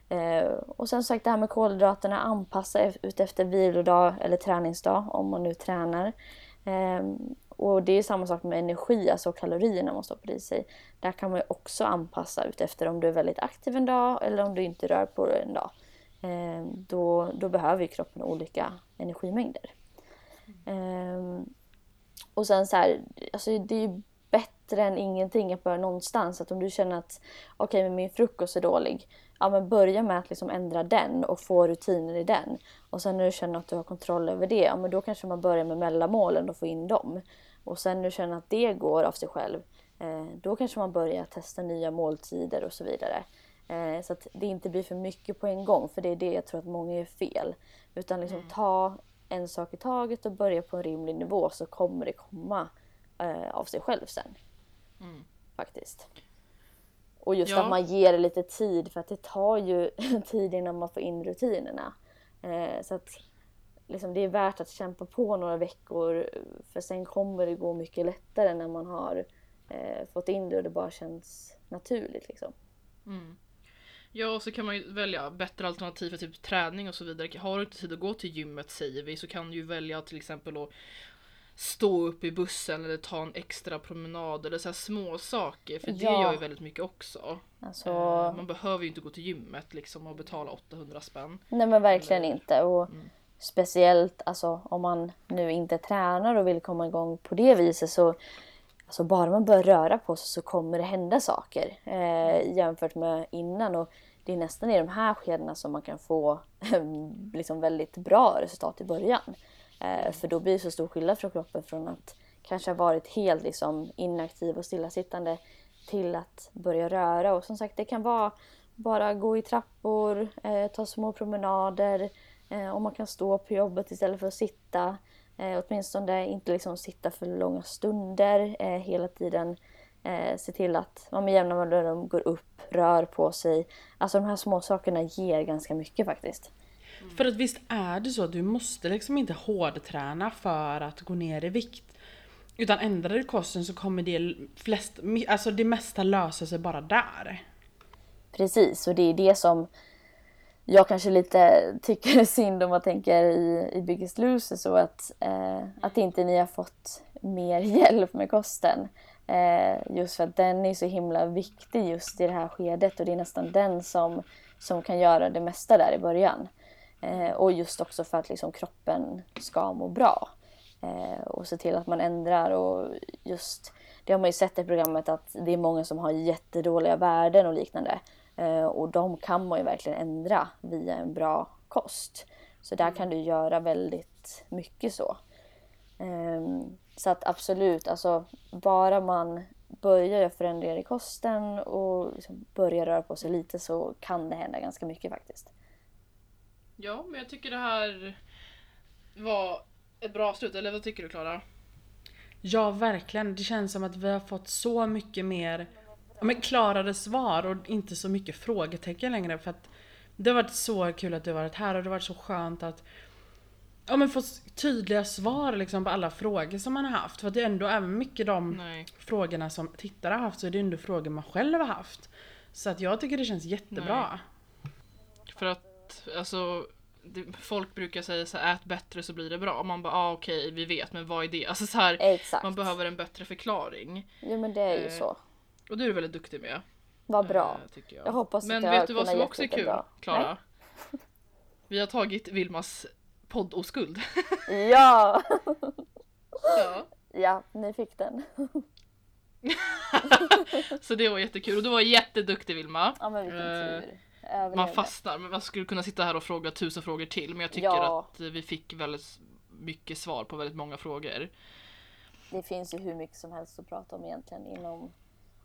Eh, och sen sagt det här med kolhydraterna, anpassa e- ut efter vilodag eller träningsdag om man nu tränar. Ehm, och det är samma sak med energi, alltså kalorierna man stoppar i sig. Där kan man ju också anpassa ut efter om du är väldigt aktiv en dag eller om du inte rör på dig en dag. Eh, då, då behöver ju kroppen olika energimängder. Eh, och sen så här, alltså det är ju bättre än ingenting att börja någonstans. Att om du känner att okej, okay, men min frukost är dålig. Ja, men börja med att liksom ändra den och få rutiner i den. Och sen när du känner att du har kontroll över det, ja men då kanske man börjar med mellanmålen och få in dem. Och sen när du känner att det går av sig själv, eh, då kanske man börjar testa nya måltider och så vidare. Eh, så att det inte blir för mycket på en gång, för det är det jag tror att många gör fel. Utan liksom mm. ta en sak i taget och börja på en rimlig nivå så kommer det komma eh, av sig själv sen. Mm. Faktiskt. Och just ja. att man ger det lite tid för att det tar ju tid innan man får in rutinerna. Eh, så att liksom, det är värt att kämpa på några veckor för sen kommer det gå mycket lättare när man har eh, fått in det och det bara känns naturligt. Liksom. Mm. Ja, och så kan man ju välja bättre alternativ för typ träning och så vidare. Har du inte tid att gå till gymmet säger vi så kan du ju välja till exempel att stå upp i bussen eller ta en extra promenad eller så små saker för det ja. gör ju väldigt mycket också. Alltså... Eh, man behöver ju inte gå till gymmet liksom och betala 800 spänn. Nej men verkligen eller... inte. Och mm. Speciellt alltså, om man nu inte tränar och vill komma igång på det viset så alltså, bara man börjar röra på sig så kommer det hända saker eh, jämfört med innan. Och det är nästan i de här skedena som man kan få liksom väldigt bra resultat i början. Eh, för då blir det så stor skillnad från kroppen från att kanske ha varit helt liksom, inaktiv och stillasittande till att börja röra. Och som sagt, det kan vara bara gå i trappor, eh, ta små promenader, eh, om man kan stå på jobbet istället för att sitta. Eh, åtminstone inte liksom sitta för långa stunder eh, hela tiden. Eh, se till att man med jämna mellanrum går upp, rör på sig. Alltså de här små sakerna ger ganska mycket faktiskt. För att visst är det så att du måste liksom inte hårdträna för att gå ner i vikt. Utan ändrar du kosten så kommer det flest, alltså det mesta lösa sig bara där. Precis, och det är det som jag kanske lite tycker synd om och tänker i, i Biggest Loser så att, eh, att inte ni har fått mer hjälp med kosten. Eh, just för att den är så himla viktig just i det här skedet och det är nästan den som, som kan göra det mesta där i början. Eh, och just också för att liksom kroppen ska må bra. Eh, och se till att man ändrar och just det har man ju sett i programmet att det är många som har jättedåliga värden och liknande. Eh, och de kan man ju verkligen ändra via en bra kost. Så där kan du göra väldigt mycket så. Ehm, så att absolut, alltså bara man börjar göra förändringar i kosten och liksom börjar röra på sig lite så kan det hända ganska mycket faktiskt. Ja, men jag tycker det här var ett bra slut, eller vad tycker du Klara? Ja, verkligen. Det känns som att vi har fått så mycket mer men klarare svar och inte så mycket frågetecken längre. För att det har varit så kul att du har varit här och det har varit så skönt att ja, men få tydliga svar liksom på alla frågor som man har haft. För att det är ändå, även mycket de Nej. frågorna som tittare har haft så är det ändå frågor man själv har haft. Så att jag tycker det känns jättebra. Nej. För att alltså det, folk brukar säga så här, ät bättre så blir det bra. Man bara, ah, okej okay, vi vet men vad är det? Alltså så här, Exakt. man behöver en bättre förklaring. Jo men det är ju eh, så. Och du är väldigt duktig med. Vad bra. Eh, jag. jag. hoppas men att jag vet du vad som också är kul, Klara? Vi har tagit Vilmas poddoskuld. ja! ja! Ja, ni fick den. så det var jättekul och du var jätteduktig Vilma. Ja men vilken tur. Eh, man fastnar, men man skulle kunna sitta här och fråga tusen frågor till men jag tycker ja. att vi fick väldigt mycket svar på väldigt många frågor. Det finns ju hur mycket som helst att prata om egentligen inom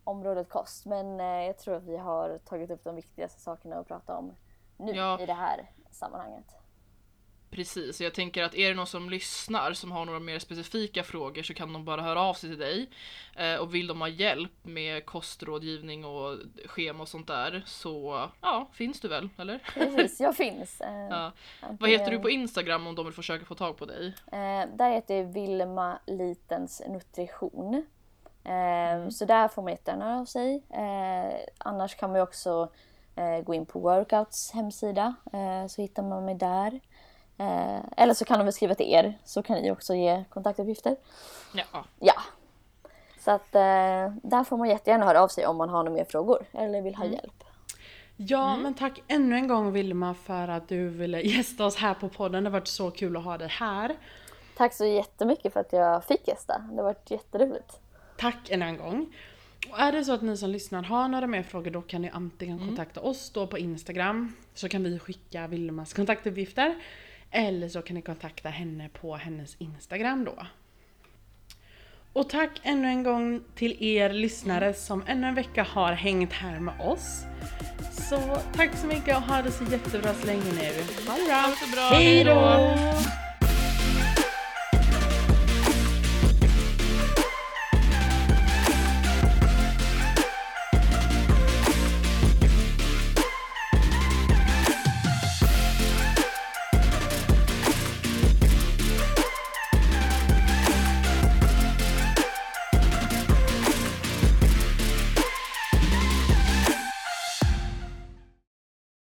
området kost men eh, jag tror att vi har tagit upp de viktigaste sakerna att prata om nu ja. i det här sammanhanget. Precis, jag tänker att är det någon som lyssnar som har några mer specifika frågor så kan de bara höra av sig till dig. Eh, och vill de ha hjälp med kostrådgivning och schema och sånt där så ja, finns du väl, eller? Precis, jag finns. Eh, ja. Vad heter du på Instagram om de vill försöka få tag på dig? Eh, där heter jag Vilma Litens Nutrition. Eh, mm. Så där får man jättegärna höra av sig. Eh, annars kan man också eh, gå in på Workouts hemsida så hittar man mig där. Eh, eller så kan de väl skriva till er så kan ni också ge kontaktuppgifter. Ja. Ja. Så att eh, där får man jättegärna höra av sig om man har några mer frågor eller vill ha Mm. hjälp. Ja, men tack ännu en gång Vilma för att du ville gästa oss här på podden. Det har varit så kul att ha dig här. Tack så jättemycket för att jag fick gästa. Det har varit jätteroligt. Tack ännu en gång. Och är det så att ni som lyssnar har några mer frågor då kan ni antingen kontakta oss då på Instagram så kan vi skicka Vilmas kontaktuppgifter eller så kan ni kontakta henne på hennes Instagram då. Och tack ännu en gång till er lyssnare som ännu en vecka har hängt här med oss. Så tack så mycket och ha det så jättebra så länge nu. Ha det bra! Ha det bra, Hej då!